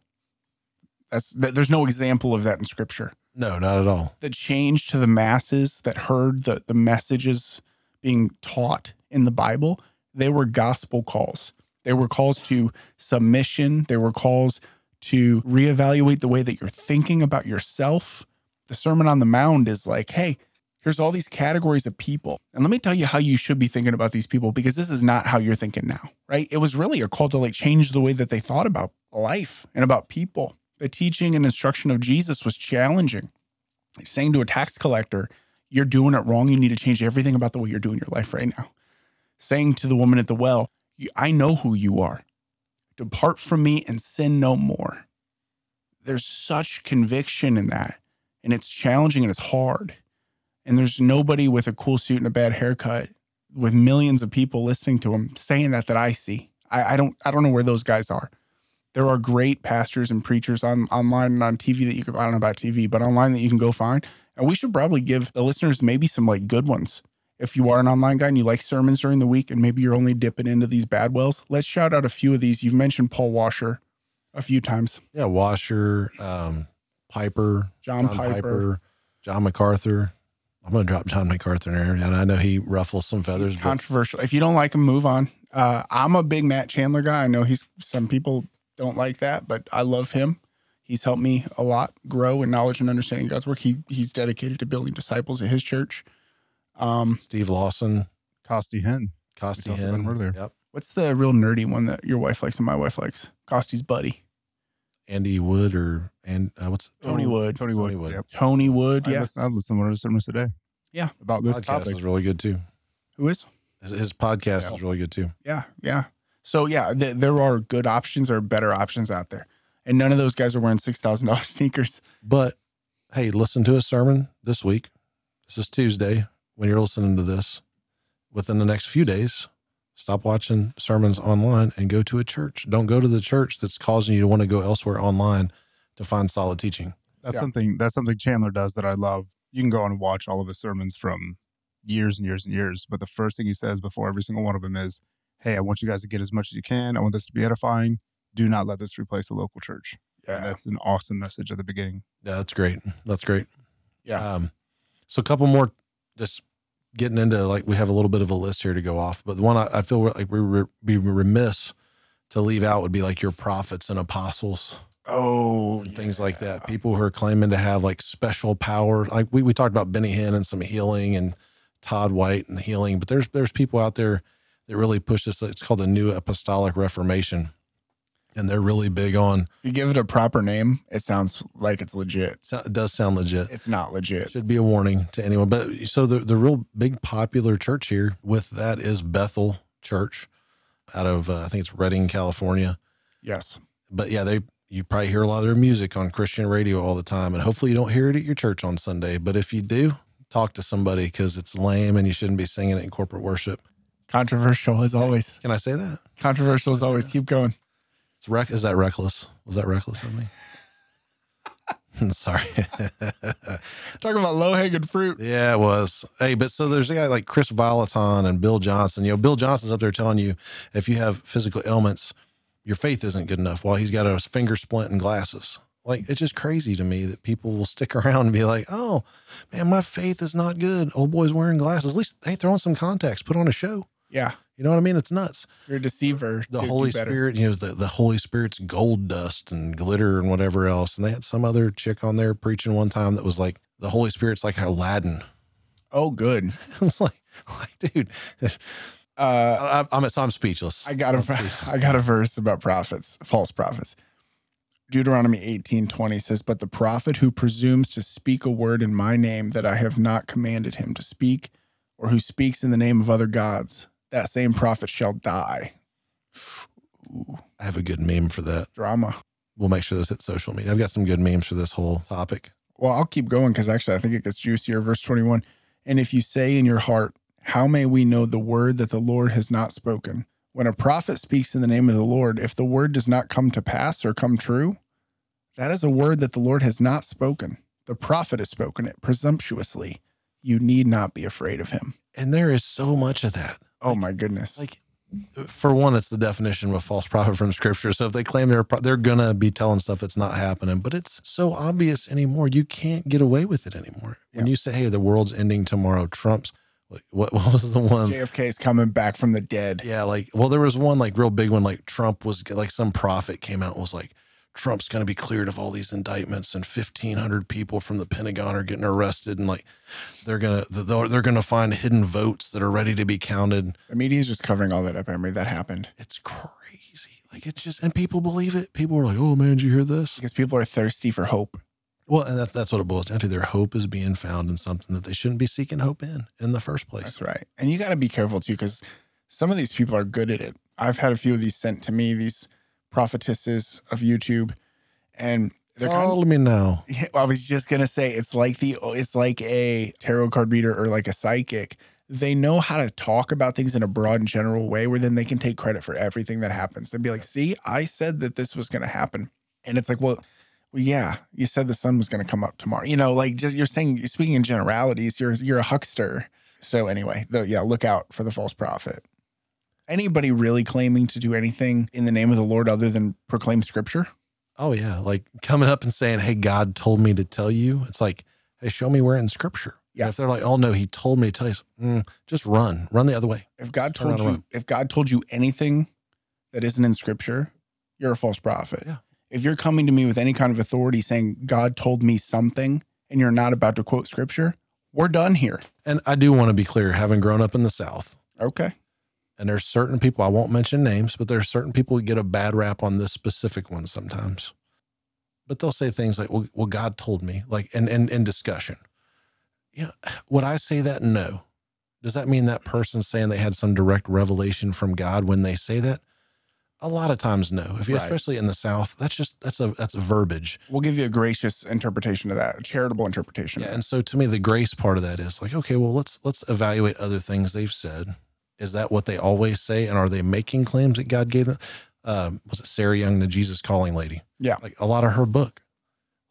That's there's no example of that in scripture. No, not at all. The change to the masses that heard the the messages being taught in the Bible, they were gospel calls. They were calls to submission. They were calls to reevaluate the way that you're thinking about yourself. The Sermon on the Mount is like, hey, here's all these categories of people. And let me tell you how you should be thinking about these people because this is not how you're thinking now, right? It was really a call to like change the way that they thought about life and about people. The teaching and instruction of Jesus was challenging. He's saying to a tax collector, you're doing it wrong. You need to change everything about the way you're doing your life right now. Saying to the woman at the well, I know who you are. Depart from me and sin no more. There's such conviction in that. And it's challenging and it's hard. And there's nobody with a cool suit and a bad haircut with millions of people listening to him saying that that I see. I, I don't I don't know where those guys are. There are great pastors and preachers on online and on TV that you can I don't know about TV, but online that you can go find. And we should probably give the listeners maybe some like good ones. If you are an online guy and you like sermons during the week and maybe you're only dipping into these bad wells, let's shout out a few of these. You've mentioned Paul Washer a few times. Yeah, Washer, um, Piper, John, Piper. John MacArthur. I'm going to drop John MacArthur in there, and I know he ruffles some feathers. He's But controversial. If you don't like him, move on. Uh, I'm a big Matt Chandler guy. I know he's some people don't like that, but I love him. He's helped me a lot grow in knowledge and understanding God's work. He he's dedicated to building disciples at his church. Um, Steve Lawson, Costi Hinn. Costi Hinn. him earlier. Yep. what's the real nerdy one that your wife likes and my wife likes? Costi's buddy, Andy Wood or and uh, what's Tony Oh, Wood. Tony Wood. Tony Wood. Yep. Tony Wood. I listened, I listened to one of his sermons today. Yeah. About this podcast topic. is really good too. who is? His, his podcast Yeah. is really good too. Yeah, yeah. So yeah, th- there are good options or better options out there. And none of those guys are wearing $6,000 sneakers. But hey, listen to a sermon this week. This is Tuesday when you're listening to this. Within the next few days, stop watching sermons online and go to a church. Don't go to the church that's causing you to want to go elsewhere online to find solid teaching. That's Yeah. something that's something Chandler does that I love. You can go on and watch all of his sermons from years and years and years. But the first thing he says before every single one of them is, Hey, I want you guys to get as much as you can. I want this to be edifying. Do not let this replace a local church. And Yeah. that's an awesome message at the beginning. Yeah, that's great. That's great. Yeah. Um, so a couple more, just getting into like we have a little bit of a list here to go off, but the one I, I feel like we would be remiss to leave out would be like your prophets and apostles Oh, and things like that. People who are claiming to have like special power. Like we, we talked about Benny Hinn and some healing and Todd White and healing, but there's there's people out there that really push this. It's called the New Apostolic Reformation, and they're really big on. If you give it a proper name, it sounds like it's legit. It does sound legit. It's not legit. should be a warning to anyone. But so the the real big popular church here with that is Bethel Church, out of uh, I think it's Redding, California. Yes. But yeah, they you probably hear a lot of their music on Christian radio all the time, and hopefully you don't hear it at your church on Sunday. But if you do, talk to somebody because it's lame and you shouldn't be singing it in corporate worship. Controversial as always. Can I say that? Controversial as always. Keep going. It's rec- is that reckless? Was that reckless of me? Sorry. Talking about low hanging fruit. Yeah, it was. Hey, but so there's a guy like Kris Vallotton and Bill Johnson. You know, Bill Johnson's up there telling you if you have physical ailments, your faith isn't good enough while he's got a finger splint and glasses. Like, it's just crazy to me that people will stick around and be like, oh, man, my faith is not good. Old boy's wearing glasses. At least, hey, throw on some contacts, put on a show. Yeah. You know what I mean? It's nuts. You're a deceiver. The Holy. Spirit, you know, the, the Holy Spirit's gold dust and glitter and whatever else. And they had some other chick on there preaching one time that was like, the Holy Spirit's like Aladdin. Oh, good. I was like, like, dude, Uh, I, I'm so I'm speechless. I got a I got a verse about prophets, false prophets. Deuteronomy 18:20 says, "But the prophet who presumes to speak a word in my name that I have not commanded him to speak, or who speaks in the name of other gods, that same prophet shall die." Ooh, I have a good meme for that. drama. We'll make sure this hits social media. I've got some good memes for this whole topic. Well, I'll keep going because actually I think it gets juicier. Verse 21 And if you say in your heart, How may we know the word that the Lord has not spoken? When a prophet speaks in the name of the Lord, if the word does not come to pass or come true, that is a word that the Lord has not spoken. The prophet has spoken it presumptuously. You need not be afraid of him. And there is so much of that. Oh my goodness. Like, for one, it's the definition of a false prophet from Scripture. So if they claim they're pro- they're gonna be telling stuff that's not happening, but it's so obvious anymore. You can't get away with it anymore. When you say, "Hey, the world's ending tomorrow," Trump's what what, what was the one? JFK is coming back from the dead. Yeah, like well, there was one like real big one. Like Trump was like some prophet came out and was like, Trump's going to be cleared of all these indictments, and fifteen hundred people from the Pentagon are getting arrested, and like they're gonna they're, they're gonna find hidden votes that are ready to be counted. The media is just covering all that up, Emery. That happened It's crazy. Like it's just and people believe it. People are like, oh man, did you hear this? because people are thirsty for hope. Well, and that, that's what it boils down to. Their hope is being found in something that they shouldn't be seeking hope in in the first place. That's right. And you got to be careful too, because some of these people are good at it. I've had a few of these sent to me, these prophetesses of YouTube, and they're kind Follow me now. I was just gonna say it's like the it's like a tarot card reader or like a psychic. They know how to talk about things in a broad and general way where then they can take credit for everything that happens. They'd be like, see, I said that this was gonna happen. And it's like, well, well, yeah, you said the sun was gonna come up tomorrow. You know, like just you're saying you're speaking in generalities, you're you're a huckster. So anyway, though, yeah, look out for the false prophet. Anybody really claiming to do anything in the name of the Lord other than proclaim scripture? Oh yeah, like coming up and saying, "Hey, God told me to tell you." It's like, "Hey, show me where in Scripture." Yeah. And if they're like, "Oh no, He told me to tell you," mm, just run, run the other way. If God Turn told you, around. if God told you anything that isn't in scripture, you're a false prophet. Yeah. If you're coming to me with any kind of authority saying God told me something and you're not about to quote scripture, we're done here. And I do want to be clear, having grown up in the South, Okay. And there's certain people I won't mention names, but there's certain people who get a bad rap on this specific one sometimes. But they'll say things like, "Well, well God told me," like, and and in discussion. You know, would I say that? No. Does that mean that person's saying they had some direct revelation from God when they say that? A lot of times, no. If you, Right. especially in the South, that's just that's a that's a verbiage. We'll give you a gracious interpretation of that, a charitable interpretation. Yeah, and so to me, the grace part of that is like, okay, well, let's let's evaluate other things they've said. Is that what they always say, and are they making claims that God gave them? Um, was it Sarah Young, the Jesus Calling lady? Yeah. like a lot of her book,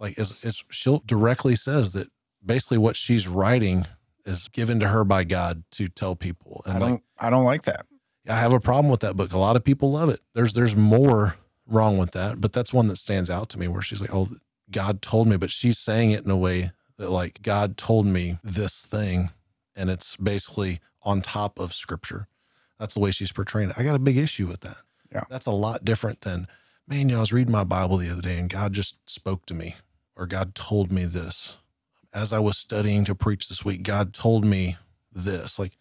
like is is she directly says that basically what she's writing is given to her by God to tell people, I and don't. like I don't like that. I have a problem with that book. A lot of people love it. There's there's more wrong with that, but that's one that stands out to me where she's like, "Oh, God told me," but she's saying it in a way that like God told me this thing, and it's basically on top of Scripture. That's the way she's portraying it. I got a big issue with that. Yeah. that's a lot different than, man. You know, I was reading my Bible the other day, and God just spoke to me, or God told me this as I was studying to preach this week. God told me this, like.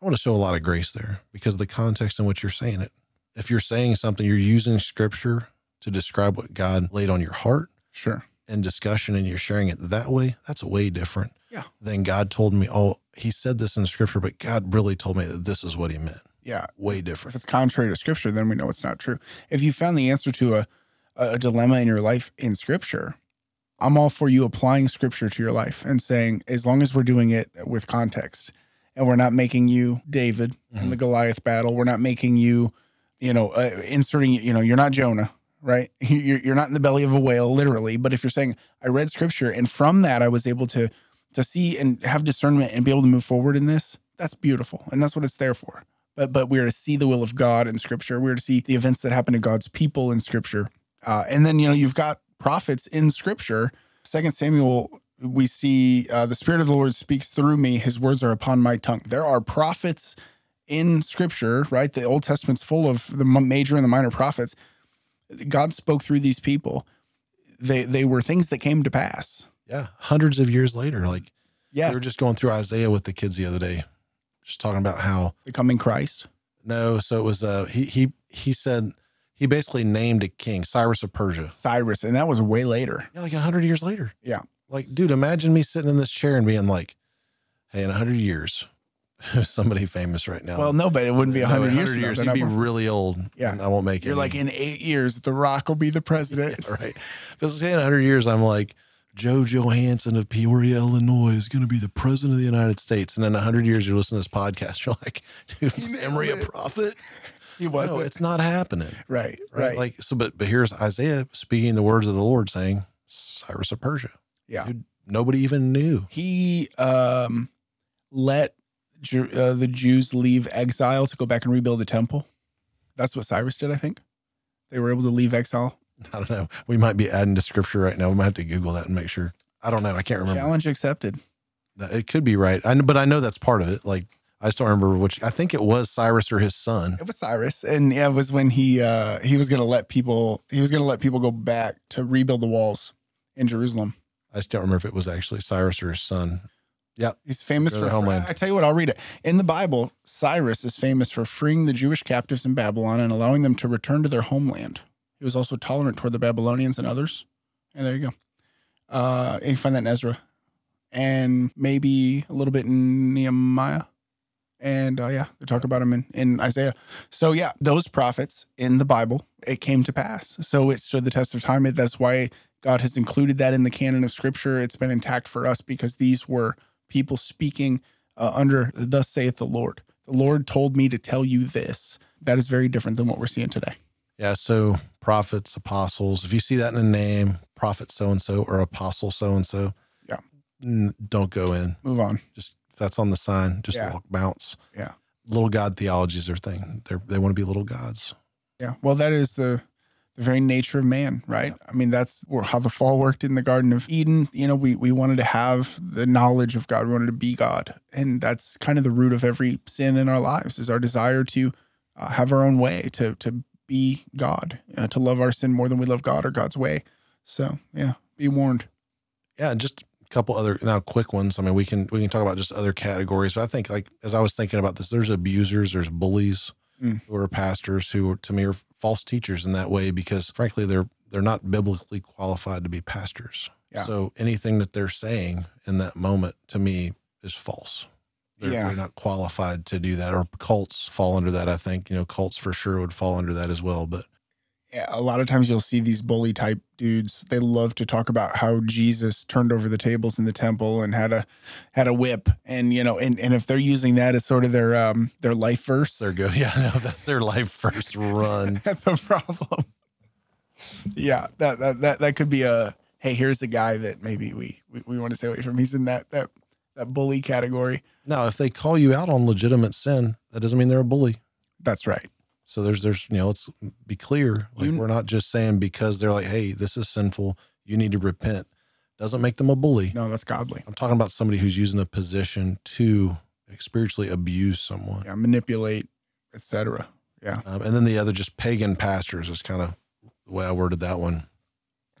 I want to show a lot of grace there because of the context in which you're saying it. If you're saying something, you're using scripture to describe what God laid on your heart Sure. In discussion and you're sharing it that way, that's way different Yeah. than God told me, oh, he said this in scripture, but God really told me that this is what he meant. Yeah. Way different. If it's contrary to scripture, then we know it's not true. If you found the answer to a, a dilemma in your life in scripture, I'm all for you applying scripture to your life and saying, as long as we're doing it with context and we're not making you David in the Goliath battle, we're not making you, you know, uh, inserting, you know, you're not Jonah, right? You're, you're not in the belly of a whale, literally. But if you're saying, I read scripture and from that I was able to, to see and have discernment and be able to move forward in this, that's beautiful. And that's what it's there for but but we are to see the will of God in Scripture. We are to see the events that happen to God's people in Scripture, uh, and then you know you've got prophets in Scripture. Second Samuel, we see uh, the Spirit of the Lord speaks through me; His words are upon my tongue. There are prophets in Scripture, right? The Old Testament's full of the major and the minor prophets. God spoke through these people. They they were things that came to pass. Yeah. Hundreds of years later, like yeah, we were just going through Isaiah with the kids the other day, just talking about how the coming Christ. no, so it was uh he he he said he basically named a king, Cyrus of Persia. Cyrus, and that was way later. Yeah, like a hundred years later. Yeah. Like, dude, imagine me sitting in this chair and being like, "Hey, in a hundred years, somebody famous right now." Well, no, but it wouldn't be a No, hundred years. from now. years, he'd be really old. Yeah. I won't make it. You're like in eight years, The Rock will be the president. right. But say in a hundred years, I'm like. Joe Johansson of Peoria, Illinois, is going to be the president of the United States. And in a hundred years, you're listening to this podcast. You're like, dude, was a prophet? He was No, it's not happening. right, Right. right. Like, so, but, but here's Isaiah speaking the words of the Lord saying, Cyrus of Persia. yeah, Dude, nobody even knew. he um let uh, the Jews leave exile to go back and rebuild the temple. That's what Cyrus did, I think. They were able to leave exile. I don't know. We might be adding to scripture right now. We might have to Google that and make sure. I don't know. I can't remember. Challenge accepted. It could be right. I know, but I know that's part of it. Like I just don't remember which. I think it was Cyrus or his son. It was Cyrus, and yeah, it was when he uh he was going to let people he was going to let people go back to rebuild the walls in Jerusalem. I just don't remember if it was actually Cyrus or his son. Yeah, he's famous for homeland. I tell you what, I'll read it. In the Bible, Cyrus is famous for freeing the Jewish captives in Babylon and allowing them to return to their homeland. He was also tolerant toward the Babylonians and others. And there you go. Uh, you can find that in Ezra, and maybe a little bit in Nehemiah. And uh, yeah, they talk about him in, in Isaiah. So yeah, those prophets in the Bible, it came to pass. So it stood the test of time. That's why God has included that in the canon of Scripture. It's been intact for us because these were people speaking uh, under thus saith the lord the lord told me to tell you this that is very different than what we're seeing today Yeah. So prophets, apostles. If you see that in a name, prophet so and so or apostle so and so. Yeah. n- Don't go in. move on Just that's on the sign. Just Yeah. walk, bounce. Yeah. Little God theology is their thing. They they want to be little gods. yeah well that is the the very nature of man right? I mean that's how the fall worked in the garden of eden. You know we we wanted to have the knowledge of god. We wanted to be god. And that's kind of the root of every sin in our lives is our desire to uh, have our own way to to be god uh, to love our sin more than we love god or god's way. So yeah be warned. Yeah, just a couple other now quick ones. I mean, we can we can talk about just other categories, but I think like as I was thinking about this, there's abusers, there's bullies Mm. who are pastors who to me are false teachers in that way because frankly they're they're not biblically qualified to be pastors. Yeah. So anything that they're saying in that moment to me is false. They're, Yeah. they're not qualified to do that, or cults fall under that. I think you know cults for sure would fall under that as well. But a lot of times you'll see these bully type dudes. They love to talk about how Jesus turned over the tables in the temple and had a had a whip, and you know, and, and if they're using that as sort of their um their life verse, they're good. Yeah, no, that's their life first run. that's a problem. yeah, that that that that could be a hey, here's a guy that maybe we we, we want to stay away from. He's in that that that bully category. Now, if they call you out on legitimate sin, that doesn't mean they're a bully. That's right. So there's there's you know let's be clear. Like You- we're not just saying because they're like, hey, this is sinful, you need to repent. Doesn't make them a bully. No, that's godly. I'm talking about somebody who's using a position to spiritually abuse someone. Yeah, manipulate, etc. Yeah, Um, and then the other just pagan pastors is kind of the way I worded that one.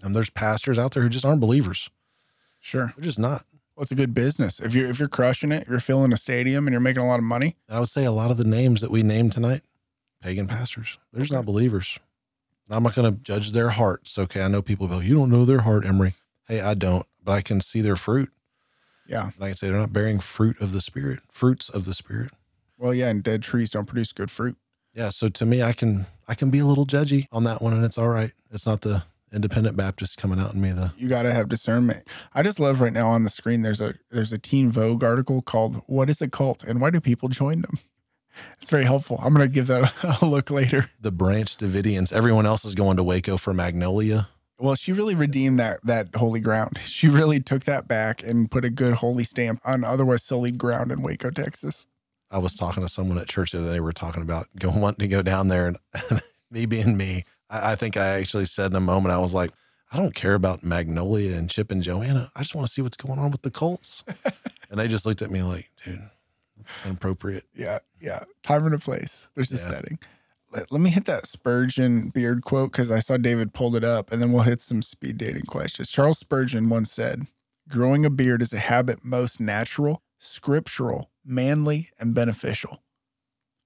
And there's pastors out there who just aren't believers. sure. They're just not. Well, it's a good business. If you're if you're crushing it, you're filling a stadium and you're making a lot of money. And I would say a lot of the names that we named tonight, pagan pastors, they're just not believers. I'm not going to judge their hearts. Okay. I know people go, you don't know their heart, Emery. Hey, I don't, but I can see their fruit. Yeah. And I can say they're not bearing fruit of the spirit, fruits of the spirit. Well, yeah, and dead trees don't produce good fruit. Yeah. So to me, I can, I can be a little judgy on that one and it's all right. It's not the independent Baptist coming out in me, the You got to have discernment. I just love right now on the screen. There's a there's a Teen Vogue article called "What is a Cult and Why Do People Join Them." It's very helpful. I'm gonna give that a look later. the Branch Davidians. Everyone else is going to Waco for Magnolia. Well, she really redeemed that that holy ground. She really took that back and put a good holy stamp on otherwise sullied ground in Waco, Texas. I was talking to someone at church the other day. We were talking about going wanting to go down there, and me being me, I, I think I actually said in a moment, I was like, I don't care about Magnolia and Chip and Joanna. I just want to see what's going on with the Colts. and they just looked at me like, dude, inappropriate. Yeah, yeah. Time and a place. There's a Yeah. setting. Let, let me hit that Spurgeon beard quote because I saw David pulled it up, and then we'll hit some speed dating questions. Charles Spurgeon once said, "Growing a beard is a habit most natural, scriptural, manly, and beneficial."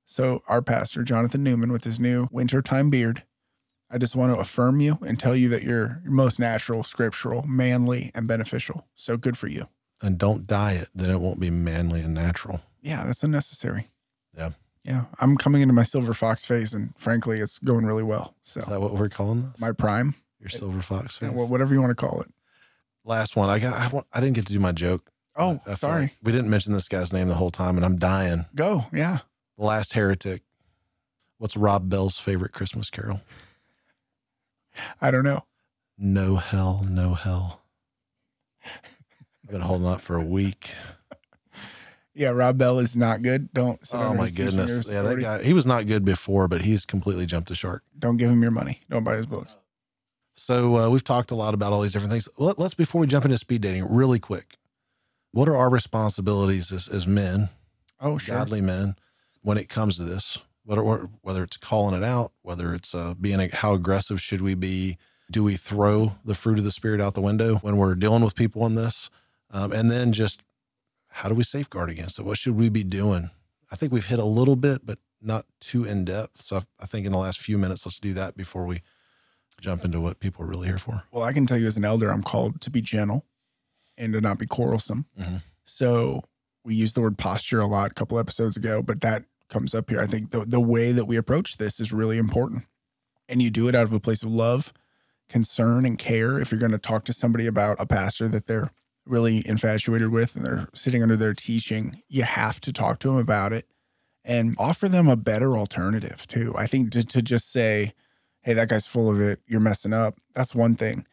So, our pastor Jonathan Newman, with his new wintertime beard, I just want to affirm you and tell you that you're most natural, scriptural, manly, and beneficial. So good for you. And don't dye it, then it won't be manly and natural. Yeah, that's unnecessary. Yeah. Yeah. I'm coming into my silver fox phase, and frankly, it's going really well. So Is that what we're calling this? my prime, Your silver fox yeah, face? whatever you want to call it. Last one. I got. I, want, I didn't get to do my joke. Oh, I feel sorry. like we didn't mention this guy's name the whole time, and I'm dying. Go. Yeah. The Last Heretic. What's Rob Bell's favorite Christmas carol? I don't know. No hell, no hell. I've been holding out for a week. Yeah. Rob Bell is not good. Don't. sit Oh my his teaching or goodness. Yeah, that guy, he was not good before, but he's completely jumped the shark. Don't give him your money. Don't buy his books. So uh, we've talked a lot about all these different things. Let, let's, before we jump into speed dating, really quick, what are our responsibilities as, as men, Oh, sure. godly men, when it comes to this? Whether, whether it's calling it out, whether it's uh, being, a, how aggressive should we be? Do we throw the fruit of the spirit out the window when we're dealing with people in this? Um, and then just how do we safeguard against it? What should we be doing? I think we've hit a little bit, but not too in depth. So I- think in the last few minutes, let's do that before we jump into what people are really here for. Well, I can tell you as an elder, I'm called to be gentle and to not be quarrelsome. Mhm. So we used the word posture a lot a couple episodes ago, but that comes up here. I think the, the way that we approach this is really important. And you do it out of a place of love, concern, and care. If you're going to talk to somebody about a pastor that they're really infatuated with and they're sitting under their teaching, you have to talk to them about it and offer them a better alternative too. I think to, to just say, hey, that guy's full of it, you're messing up, that's one thing.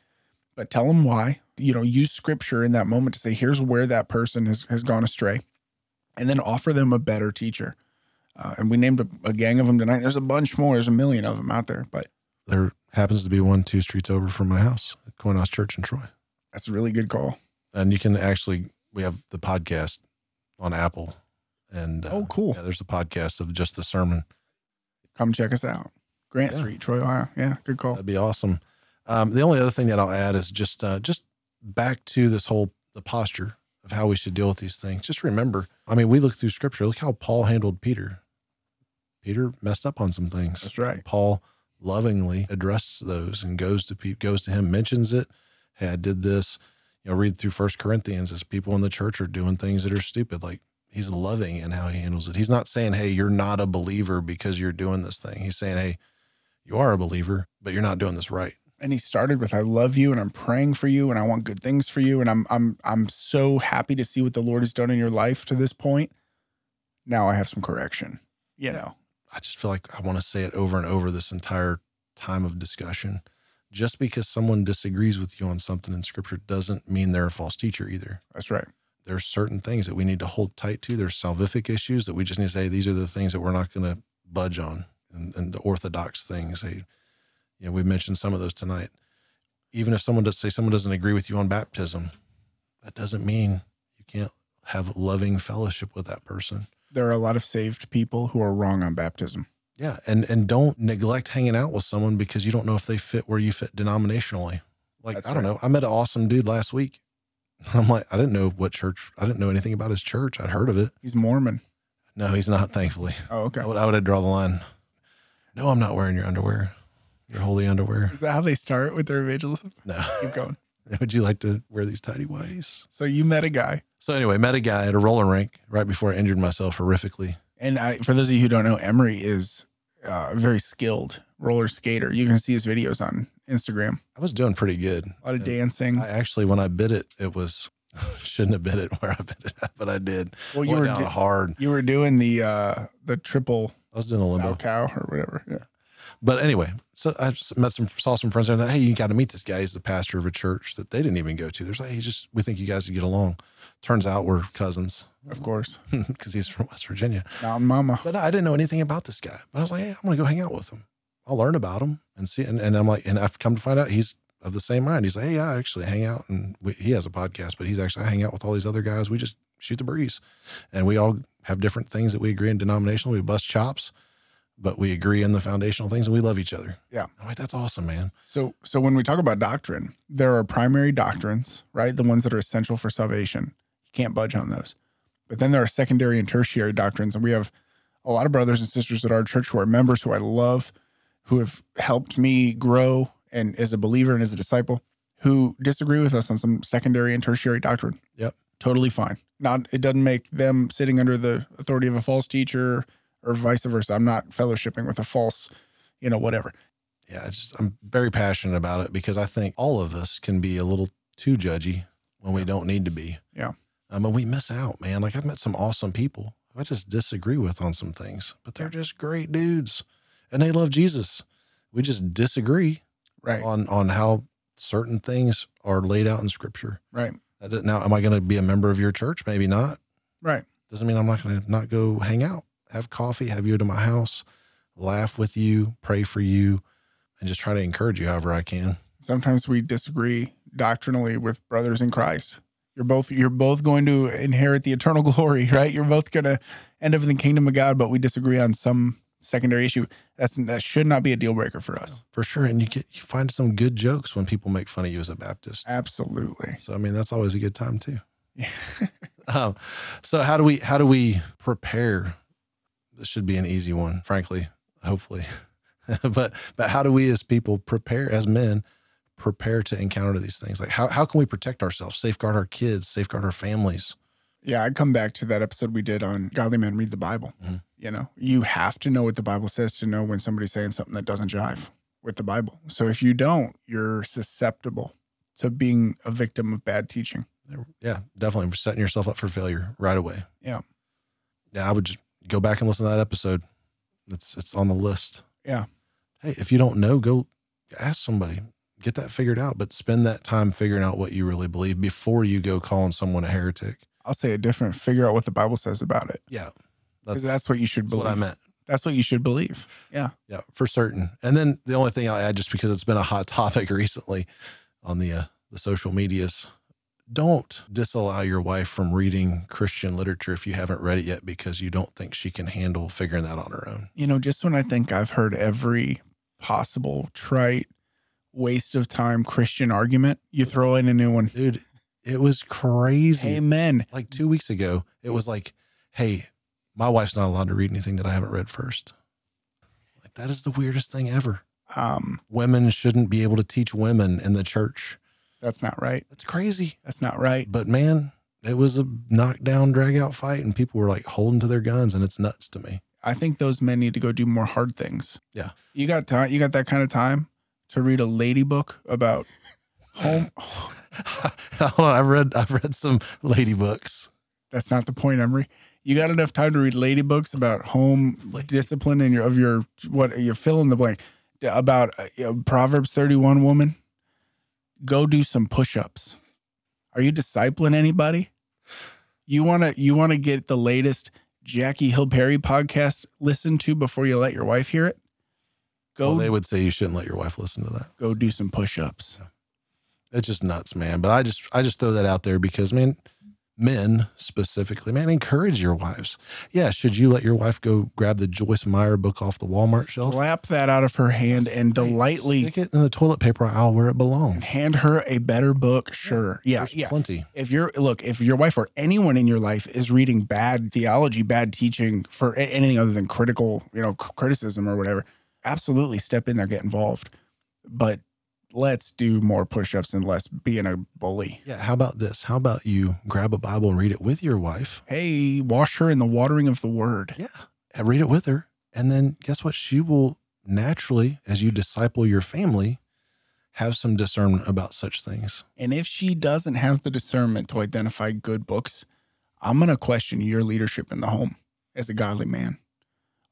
But tell them why. You know, use scripture in that moment to say, here's where that person has, has gone astray, and then offer them a better teacher. Uh, and we named a, a gang of them tonight. There's a bunch more. There's a million of them out there, but There happens to be one two streets over from my house at Coinhouse Church in Troy. that's a really good call. And you can actually, we have the podcast on Apple. And uh, Oh, cool. Yeah, there's a podcast of just the sermon. Come check us out. Grant Yeah. Street, Troy, Ohio. Yeah, good call. That'd be awesome. Um, the only other thing that I'll add is just uh, just back to this whole the posture of how we should deal with these things. Just remember, I mean, we look through scripture. Look how Paul handled Peter. Peter messed up on some things. That's right. Paul lovingly addresses those and goes to pe- goes to him, mentions it. Hey, I did this. You know, read through First Corinthians as people in the church are doing things that are stupid. Like he's loving in how he handles it. He's not saying, "Hey, you're not a believer because you're doing this thing." He's saying, "Hey, you are a believer, but you're not doing this right." and he started with I love you and I'm praying for you and I want good things for you and I'm I'm I'm so happy to see what the Lord has done in your life to this point. Now I have some correction. You know. I just feel like I want to say it over and over this entire time of discussion. Just because someone disagrees with you on something in scripture doesn't mean they're a false teacher either. That's right. There's certain things that we need to hold tight to. There's salvific issues that we just need to say, these are the things that we're not going to budge on. And, and the orthodox things, they, you know, we mentioned some of those tonight. Even if someone does say someone doesn't agree with you on baptism, that doesn't mean you can't have loving fellowship with that person. There are a lot of saved people who are wrong on baptism. Yeah, and and don't neglect hanging out with someone because you don't know if they fit where you fit denominationally. Like That's I don't right. know, I met an awesome dude last week. I'm like, I didn't know what church. I didn't know anything about his church. I'd heard of it. He's Mormon. No, he's not. Thankfully, Oh, okay. I would I would have draw the line. No, I'm not wearing your underwear. Your holy underwear. Is that how they start with their evangelism? No. Keep going. would you like to wear these tidy whities? So you met a guy, So anyway, met a guy at a roller rink right before I injured myself horrifically. and I, for those of you who don't know, Emery is uh, very skilled roller skater. You can see his videos on Instagram. I was doing pretty good. A lot of And dancing. I actually, when I bit it, it was shouldn't have bit it where I bit it at, but I did. well, you Went were do- hard. you were doing the uh, the triple I was doing a limbo. cow or whatever. Yeah. But anyway, so I met some, saw some friends there. And thought, hey, you got to meet this guy. He's the pastor of a church that they didn't even go to. There's like, hey, just we think you guys would get along. Turns out we're cousins Of course, because he's from West Virginia. Mountain Mama. But I didn't know anything about this guy. But I was like, hey, I'm gonna go hang out with him. I'll learn about him and see. And, and I'm like, and I've come to find out he's of the same mind. He's like, hey, I actually hang out, and we, he has a podcast, but he's actually I hang out with all these other guys. We just shoot the breeze, and we all have different things that we agree in denominational. We bust chops, but we agree in the foundational things, and we love each other. Yeah. I'm like, that's awesome, man. So, so when we talk about doctrine, there are primary doctrines, right? The ones that are essential for salvation. You can't budge on those. But then there are secondary and tertiary doctrines, and we have a lot of brothers and sisters at our church who are members who I love, who have helped me grow and as a believer and as a disciple, who disagree with us on some secondary and tertiary doctrine. Yep. Totally fine. Not it doesn't make them sitting under the authority of a false teacher or vice versa. I'm not fellowshipping with a false, you know, whatever. Yeah, I just I'm very passionate about it because I think all of us can be a little too judgy when we don't need to be. Yeah. Um, and we miss out, man. Like I've met some awesome people who I just disagree with on some things, but they're just great dudes and they love Jesus. We just disagree Right. on on how certain things are laid out in scripture. Right. Now, am I going to be a member of your church? Maybe not. Right. Doesn't mean I'm not going to not go hang out, have coffee, have you to my house, laugh with you, pray for you, and just try to encourage you however I can. sometimes we disagree doctrinally with brothers in Christ. You're both you're both going to inherit the eternal glory, right? You're both going to end up in the kingdom of God, but we disagree on some secondary issue. That's that should not be a deal breaker for us. For sure. And you get you find some good jokes when people make fun of you as a Baptist. Absolutely. So I mean that's always a good time too. Um, so how do we how do we prepare? This should be an easy one, frankly, hopefully. but but how do we as people prepare as men prepare to encounter these things? Like how how can we protect ourselves, safeguard our kids, safeguard our families? Yeah, I come back to that episode we did on godly men read the Bible. Mhm. You know, you have to know what the Bible says to know when somebody's saying something that doesn't jive with the Bible. So if you don't, you're susceptible to being a victim of bad teaching. Yeah, definitely setting yourself up for failure right away. Yeah. Yeah, I would just go back and listen to that episode. It's it's on the list. Yeah. Hey, if you don't know, go ask somebody. Get that figured out, but spend that time figuring out what you really believe before you go calling someone a heretic. I'll say it different. Figure out what the Bible says about it. Yeah. Because that's what you should That's believe. what I meant. That's what you should believe. Yeah. Yeah, for certain. And then the only thing I'll add, just because it's been a hot topic recently on the uh, the social medias, don't disallow your wife from reading Christian literature if you haven't read it yet because you don't think she can handle figuring that on her own. You know, just when I think I've heard every possible trite waste of time Christian argument, you throw in a new one. Dude, it was crazy. Amen. Like two weeks ago, it was like, hey, my wife's not allowed to read anything that I haven't read first. Like, that is the weirdest thing ever. Um, Women shouldn't be able to teach women in the church. that's not right. That's crazy. That's not right. But man, it was a knockdown, drag out fight, and people were like holding to their guns, and it's nuts to me. I think those men need to go do more hard things. Yeah. You got time. You got that kind of time to read a lady book about home. Hold on, I've read I've read some lady books. That's not the point, Emery. You got enough time to read lady books about home discipline and your of your what you fill in the blank about uh, Proverbs thirty one woman. Go do some push ups. Are you discipling anybody? You wanna you wanna get the latest Jackie Hill Perry podcast listened to before you let your wife hear it? Go Well, they would say you shouldn't let your wife listen to that. go do some push ups. It's just nuts, man. But I just I just throw that out there because man, men specifically, man, encourage your wives. Yeah, should you let your wife go grab the Joyce Meyer book off the Walmart shelf? Slap that out of her hand and delightly Stick it in the toilet paper aisle where it belongs. hand her a better book. Sure. Yeah. There's Yeah. plenty. if you're look if your wife or anyone in your life is reading bad theology bad teaching for anything other than critical you know criticism or whatever absolutely step in there get involved but let's do more push-ups and less being a bully Yeah. How about this? How about you grab a Bible and read it with your wife? hey wash her in the watering of the word Yeah. And read it with her. And then guess what? She will naturally, as you disciple your family, have some discernment about such things. and if she doesn't have the discernment to identify good books i'm going to question your leadership in the home as a godly man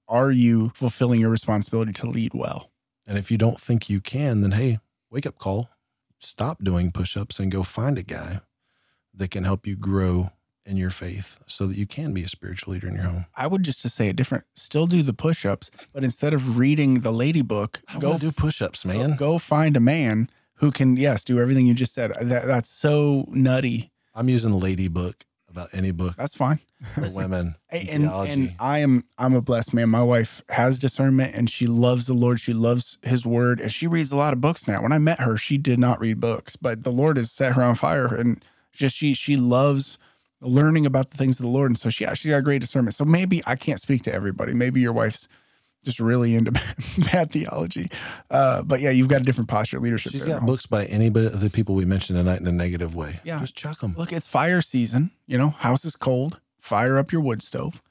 are you fulfilling your responsibility to lead well And if you don't think you can, then hey, wake up call. Stop doing push ups and go find a guy that can help you grow in your faith so that you can be a spiritual leader in your home. I would just to say it different. Still do the push-ups, but instead of reading the lady book, go do push ups, man. Go find a man who can, yes, do everything you just said. That, that's so nutty. I'm using Lady Book about any book That's fine. for women. And, and and I am I'm a blessed man. My wife has discernment and she loves the Lord. She loves His Word, and she reads a lot of books now. When I met her, she did not read books, but the Lord has set her on fire, and just she she loves learning about the things of the Lord, and so she she got great discernment. So maybe I can't speak to everybody. Maybe your wife's just really into bad theology, uh, but yeah, you've got a different posture of leadership. She's there got books by anybody of the people we mentioned tonight in a negative way. Yeah. Just chuck them. Look, it's fire season. You know, house is cold. Fire up your wood stove.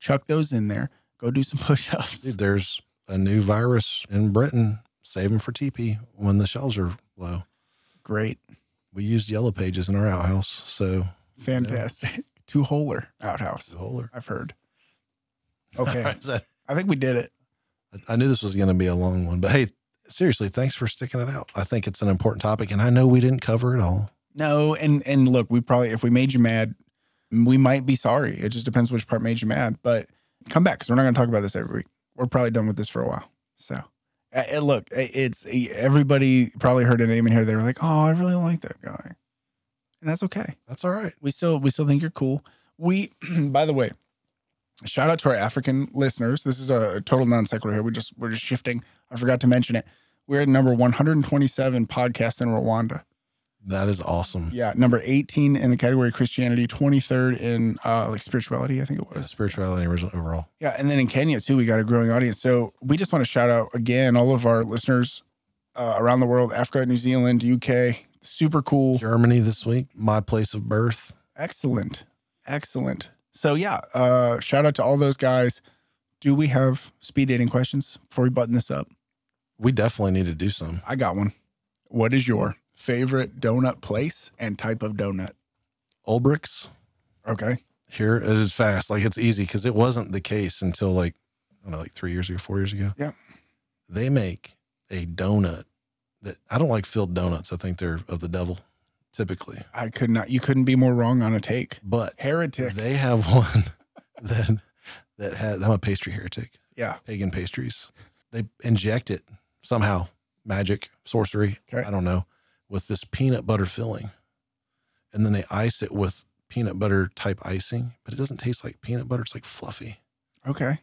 Chuck those in there. Go do some push-ups. Dude, there's a new virus in Britain. Save them for TP when the shelves are low. Great. We used yellow pages in our outhouse. So, Fantastic. Two holer outhouse. Holer. I've heard. Okay. I think we did it. I knew this was going to be a long one, but hey, seriously, thanks for sticking it out. I think it's an important topic, and I know we didn't cover it all. No, and and look, we probably if we made you mad, we might be sorry. It just depends which part made you mad. But come back because we're not going to talk about this every week. We're probably done with this for a while. So, uh, look, it's everybody probably heard a name in here. They were like, "Oh, I really like that guy," and that's okay. That's all right. we still we still think you're cool. We, by the way, shout out to our African listeners. This is a total non sequitur here. We just we're just shifting. I forgot to mention it. We're at number 127 podcast in Rwanda. That is awesome. Yeah, number 18 in the category Christianity, 23rd in uh like spirituality, I think it Yeah, was. spirituality original overall. Yeah, and then in Kenya too, we got a growing audience. So we just want to shout out again all of our listeners uh, around the world, Africa, New Zealand, UK. Super cool. Germany this week, my place of birth. Excellent. Excellent. So yeah, uh shout out to all those guys. Do we have speed dating questions before we button this up? We definitely need to do some. I got one. What is your favorite donut place and type of donut? Olbrich's Okay. here it is fast. Like it's easy because it wasn't the case until like I don't know, like three years ago, four years ago. Yeah. They make a donut that I don't like filled donuts. I think they're of the devil typically. I could not you couldn't be more wrong on a take. But Heretic. they have one that that has I'm a pastry heretic. Yeah. Pagan pastries. They inject it somehow, magic, sorcery, Okay. I don't know, with this peanut butter filling. And then they ice it with peanut butter type icing, but it doesn't taste like peanut butter. It's like fluffy. Okay.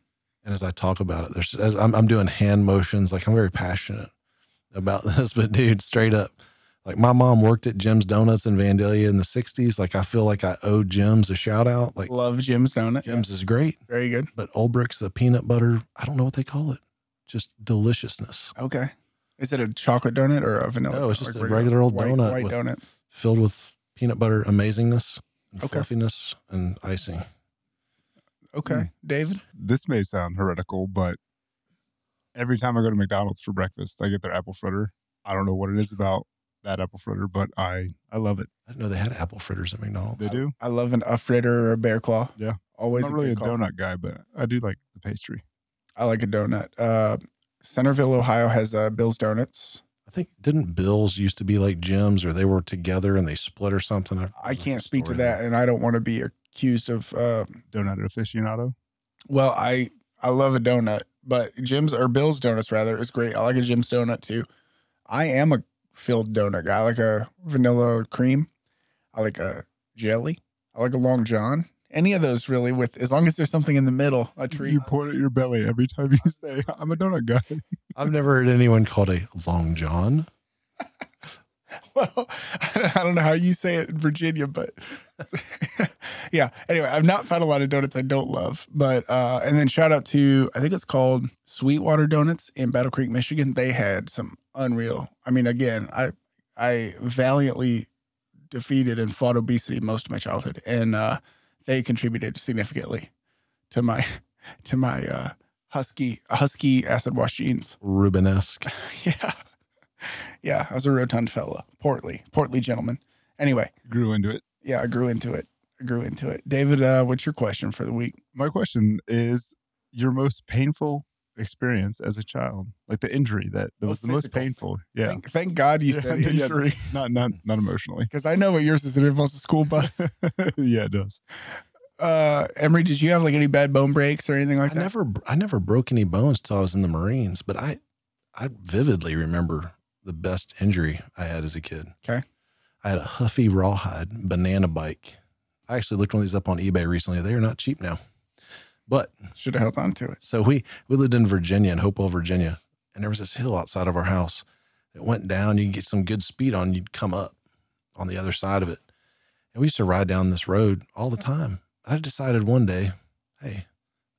And as I talk about it, there's as I'm, I'm doing hand motions, like I'm very passionate about this. But dude, straight up, like my mom worked at Jim's Donuts in Vandalia in the '60s. Like I feel like I owe Jim's a shout out. Like Love Jim's donut. Jim's is great, Very good. but Olbrich's the peanut butter. I don't know what they call it. Just deliciousness Okay. Is it a chocolate donut or a vanilla? No, it's just Like a regular old white, donut White with- donut. filled with peanut butter amazingness. and Okay. fluffiness and icing. Okay, hmm. David. This may sound heretical, but every time I go to McDonald's for breakfast, I get their apple fritter. I don't know what it is about that apple fritter, but I I love it. I didn't know they had apple fritters at McDonald's. They do. I love an, a fritter or a bear claw. Yeah. always I'm not really a good call. donut guy, but I do like the pastry. I like a donut. Uh, Centerville, Ohio has uh, Bill's Donuts. I think didn't Bills used to be like Jim's or they were together and they split or something. I There's like a can't speak to that, there. and I don't want to be accused of. Uh, Donut aficionado. well, I I love a donut, but Jim's or Bill's donuts rather is great. I like a Jim's donut too. I am a filled donut guy. I like a vanilla cream. I like a jelly. I like a long john. Any of those really, with as long as there's something in the middle, a treat. You point at your belly every time you say, "I'm a donut guy." I've never heard anyone called a long john. well, I don't know how you say it in Virginia, but yeah. Anyway, I've not found a lot of donuts I don't love, but uh, and then shout out to I think it's called Sweetwater Donuts in Battle Creek, Michigan. They had some unreal. I mean, again, I I valiantly defeated and fought obesity most of my childhood, and uh, they contributed significantly to my to my uh, husky husky acid wash jeans. Rubenesque. Yeah. Yeah. I was a rotund fella. Portly, portly gentleman. Anyway, Grew into it. yeah, I grew into it. I grew into it. David, uh, what's your question for the week? My question is your most painful experience as a child, like the injury that, that was Most the most painful. Yeah, Thank, thank God you Yeah, said yeah. injury. not not not emotionally. Because I know what yours is. It involves a school bus. yeah, it does. uh, Emery, did you have like any bad bone breaks or anything like I that? never I never broke any bones till I was in the Marines, but I I vividly remember the best injury I had as a kid. Okay. I had a Huffy Rawhide banana bike. I actually looked one of these up on eBay recently. They are not cheap now. But Should have held on to it. so we we lived in Virginia in Hopewell, Virginia, and there was this hill outside of our house. It went down. You could get some good speed on. You'd come up on the other side of it, and we used to ride down this road all the time. I decided one day, hey,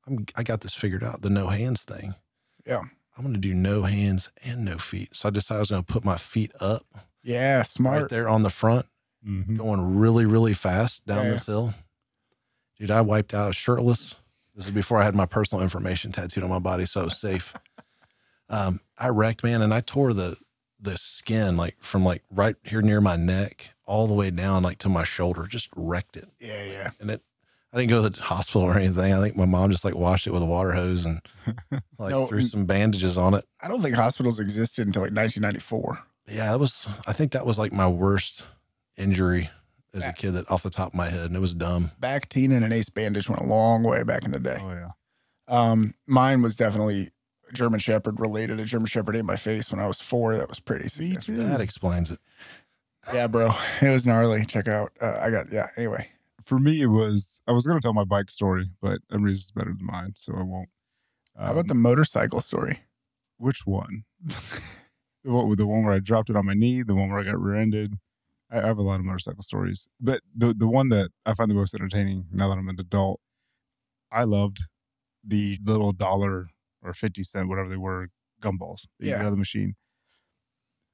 I'm I got this figured out. The no hands thing. Yeah. I'm going to do no hands and no feet. So I decided I was going to put my feet up Yeah, smart. right there on the front, Mhm. going really, really fast down Yeah. this hill. Dude, I wiped out shirtless. This is before I had my personal information tattooed on my body, so it was safe. um, I wrecked, man, and I tore the the skin like from like right here near my neck all the way down like to my shoulder. Just wrecked it, Yeah, yeah. and it. I didn't go to the hospital or anything. I think my mom just like washed it with a water hose and like No, threw some bandages on it. I don't think hospitals existed until like 1994. Yeah, that was. I think that was like my worst injury as a kid. That off the top of my head, and it was dumb. Bactine and an ace bandage went a long way back in the day. Oh yeah. Um, mine was definitely German Shepherd related. A German Shepherd ate my face when I was four. That was pretty significant. That explains it. Yeah, bro, it was gnarly. Check out. Uh, I got yeah. Anyway, For me, it was. I was going to tell my bike story, but Emery's is better than mine, so I won't. how about the Um, motorcycle story? which one? the one, the one where I dropped it on my knee, the one where I got rear-ended. I, have a lot of motorcycle stories, but the the one that I find the most entertaining now that I'm an adult, I loved the little dollar or fifty cent, whatever they were, gumballs that you Yeah. get out of the machine.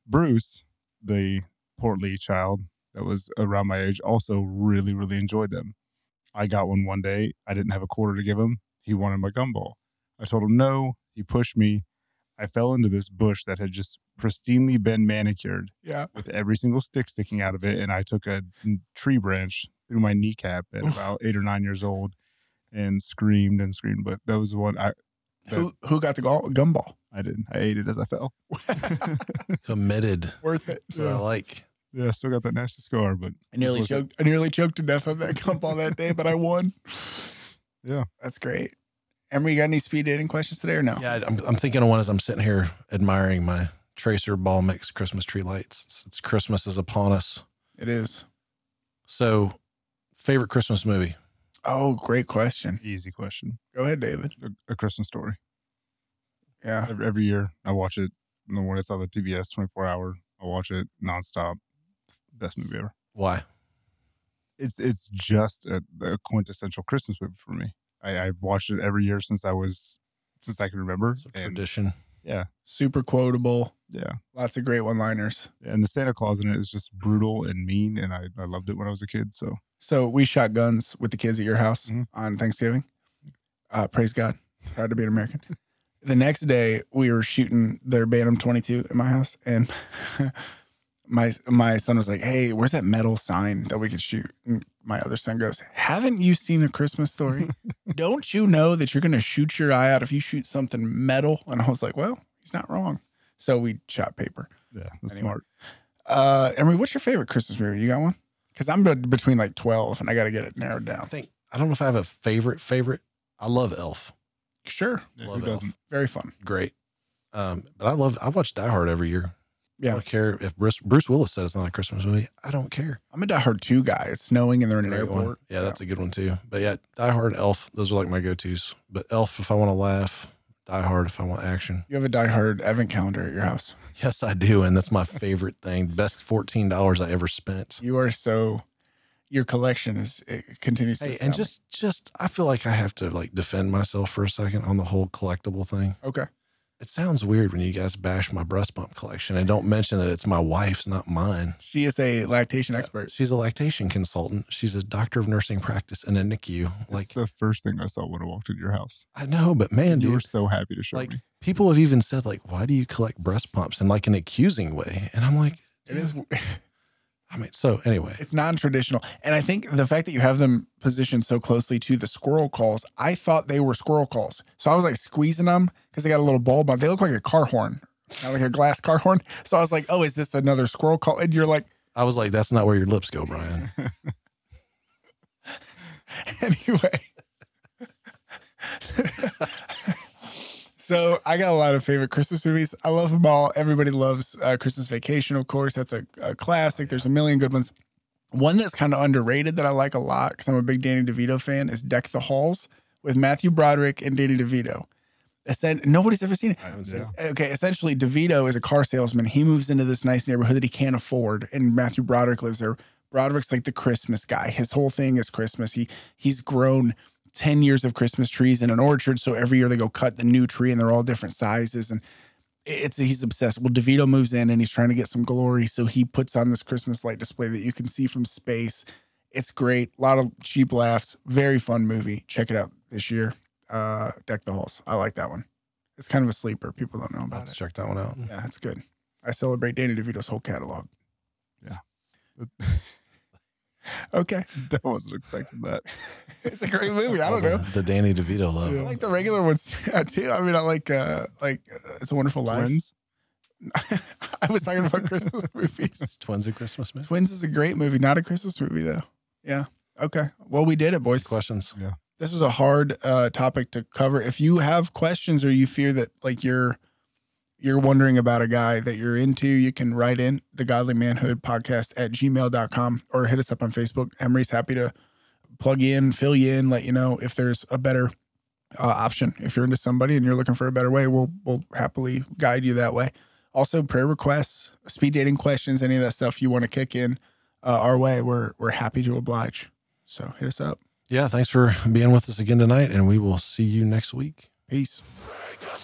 Bruce, the portly child that was around my age, also really really enjoyed them. I got one one day. I didn't have a quarter to give him. He wanted my gumball. I told him no. He pushed me. I fell into this bush that had just pristinely been manicured Yeah, with every single stick sticking out of it. And I took a tree branch through my kneecap at about eight or nine years old and screamed and screamed. But that was the one I, who who got the gall- gumball? I didn't. I ate it as I fell. Committed. Worth it. That's what I like. Yeah, I still got that nasty scar, but I nearly Worth it. choked. I nearly choked to death on that gumball that day, but I won. Yeah. that's great. Emery, you got any speed dating questions today or no? Yeah, I'm, I'm thinking of one as I'm sitting here admiring my Tracer Ball Mix Christmas tree lights. It's, it's Christmas is upon us. it is. So, favorite Christmas movie? Oh, great question. easy question. Go ahead, David. A, a Christmas story. Yeah, Every, every year I watch it. And when it's on the TBS 24 hour, I watch it nonstop. Best movie ever. Why? it's it's just a, a quintessential Christmas movie for me. I, I've watched it every year since I was since I can remember. So and tradition. yeah, super quotable. Yeah. Lots of great one-liners. And the Santa Claus in it is just brutal and mean. And I, I loved it when I was a kid. So So we shot guns with the kids at your house Mhm. on Thanksgiving. Uh, praise God. Proud to be an American. the next day we were shooting their Bantam 22 at my house and my my son was like, "Hey, where's that metal sign that we could shoot?" And my other son goes, "Haven't you seen a Christmas story? Don't you know that you're going to shoot your eye out if you shoot something metal?" And I was like, "Well, he's not wrong." So we shot paper. yeah, that's Anyway. smart. Uh, Emery, what's your favorite Christmas movie? You got one? Because I'm between like 12 and I got to get it narrowed I down. think I don't know if I have a favorite favorite. I love Elf. Sure. Yeah, Love who Elf. doesn't? Very fun. Great. Um, but I love I watch Die Hard every year. Yeah. I don't care if Bruce, Bruce Willis said it's not a Christmas movie. I don't care. I'm a Die Hard 2 guy. It's snowing and they're in an Great one. airport. Yeah, that's a good one too. But yeah, Die Hard, Elf, those are like my go tos. But Elf if I want to laugh, Die Hard if I want action. You have a Die Hard event calendar at your house. Yes, I do, and that's my favorite thing. Best fourteen dollars I ever spent. You are so, your collection is, it continues Hey, and just just I feel like I have to like defend myself for a second on the whole collectible thing. Okay. It sounds weird when you guys bash my breast pump collection and don't mention that it's my wife's, not mine. She is a lactation uh, expert. She's a lactation consultant. She's a doctor of nursing practice in a NICU. Like Like the first thing I saw when I walked into your house. I know, but man, And you were so happy to show like me. people have even said like, why do you collect breast pumps in like an accusing way? And I'm like, It is, I mean, so anyway, it's non traditional. And I think the fact that you have them positioned so closely to the squirrel calls, I thought they were squirrel calls. So I was like squeezing them because they got a little bulb on. They look like a car horn, not like a glass car horn. So I was like, oh, is this another squirrel call? And you're like, I was like, that's not where your lips go, Brian. anyway. so I got a lot of favorite Christmas movies. I love them all. Everybody loves uh, Christmas Vacation, of course. That's a, a classic. There's a million good ones. One that's kind of underrated that I like a lot because I'm a big Danny DeVito fan is Deck the Halls with Matthew Broderick and Danny DeVito. Essen- nobody's ever seen it. Okay, essentially, DeVito is a car salesman. He moves into this nice neighborhood that he can't afford, and Matthew Broderick lives there. Broderick's like the Christmas guy. His whole thing is Christmas. He he's grown ten years of Christmas trees in an orchard, so every year they go cut the new tree, and they're all different sizes. And it's he's obsessed. Well, DeVito moves in, and he's trying to get some glory, so he puts on this Christmas light display that you can see from space. It's great. A lot of cheap laughs. Very fun movie. Check it out this year. Uh, Deck the Halls. I like that one. It's kind of a sleeper. People don't know about have to it. check that one out. Yeah, it's good. I celebrate Danny DeVito's whole catalog. Okay. I wasn't expecting that. It's a great movie. I don't know. The Danny DeVito love. I like the regular ones too. I mean, I like uh like uh, It's a Wonderful Life. Twins? I was talking about Christmas movies. Twins a Christmas movie. Twins is a great movie, not a Christmas movie though. Yeah. Okay. Well, we did it, boys. Questions? Yeah. This was a hard uh topic to cover. If you have questions or you fear that like you're you're wondering about a guy that you're into, you can write in the godly manhood podcast at gmail.com or hit us up on Facebook. Emery's happy to plug in, fill you in, let you know if there's a better uh, option. If you're into somebody and you're looking for a better way, we'll we'll happily guide you that way. Also, prayer requests, speed dating questions, any of that stuff you want to kick in uh, our way, we're we're happy to oblige. So hit us up. Yeah, thanks for being with us again tonight, and we will see you next week. Peace. Break the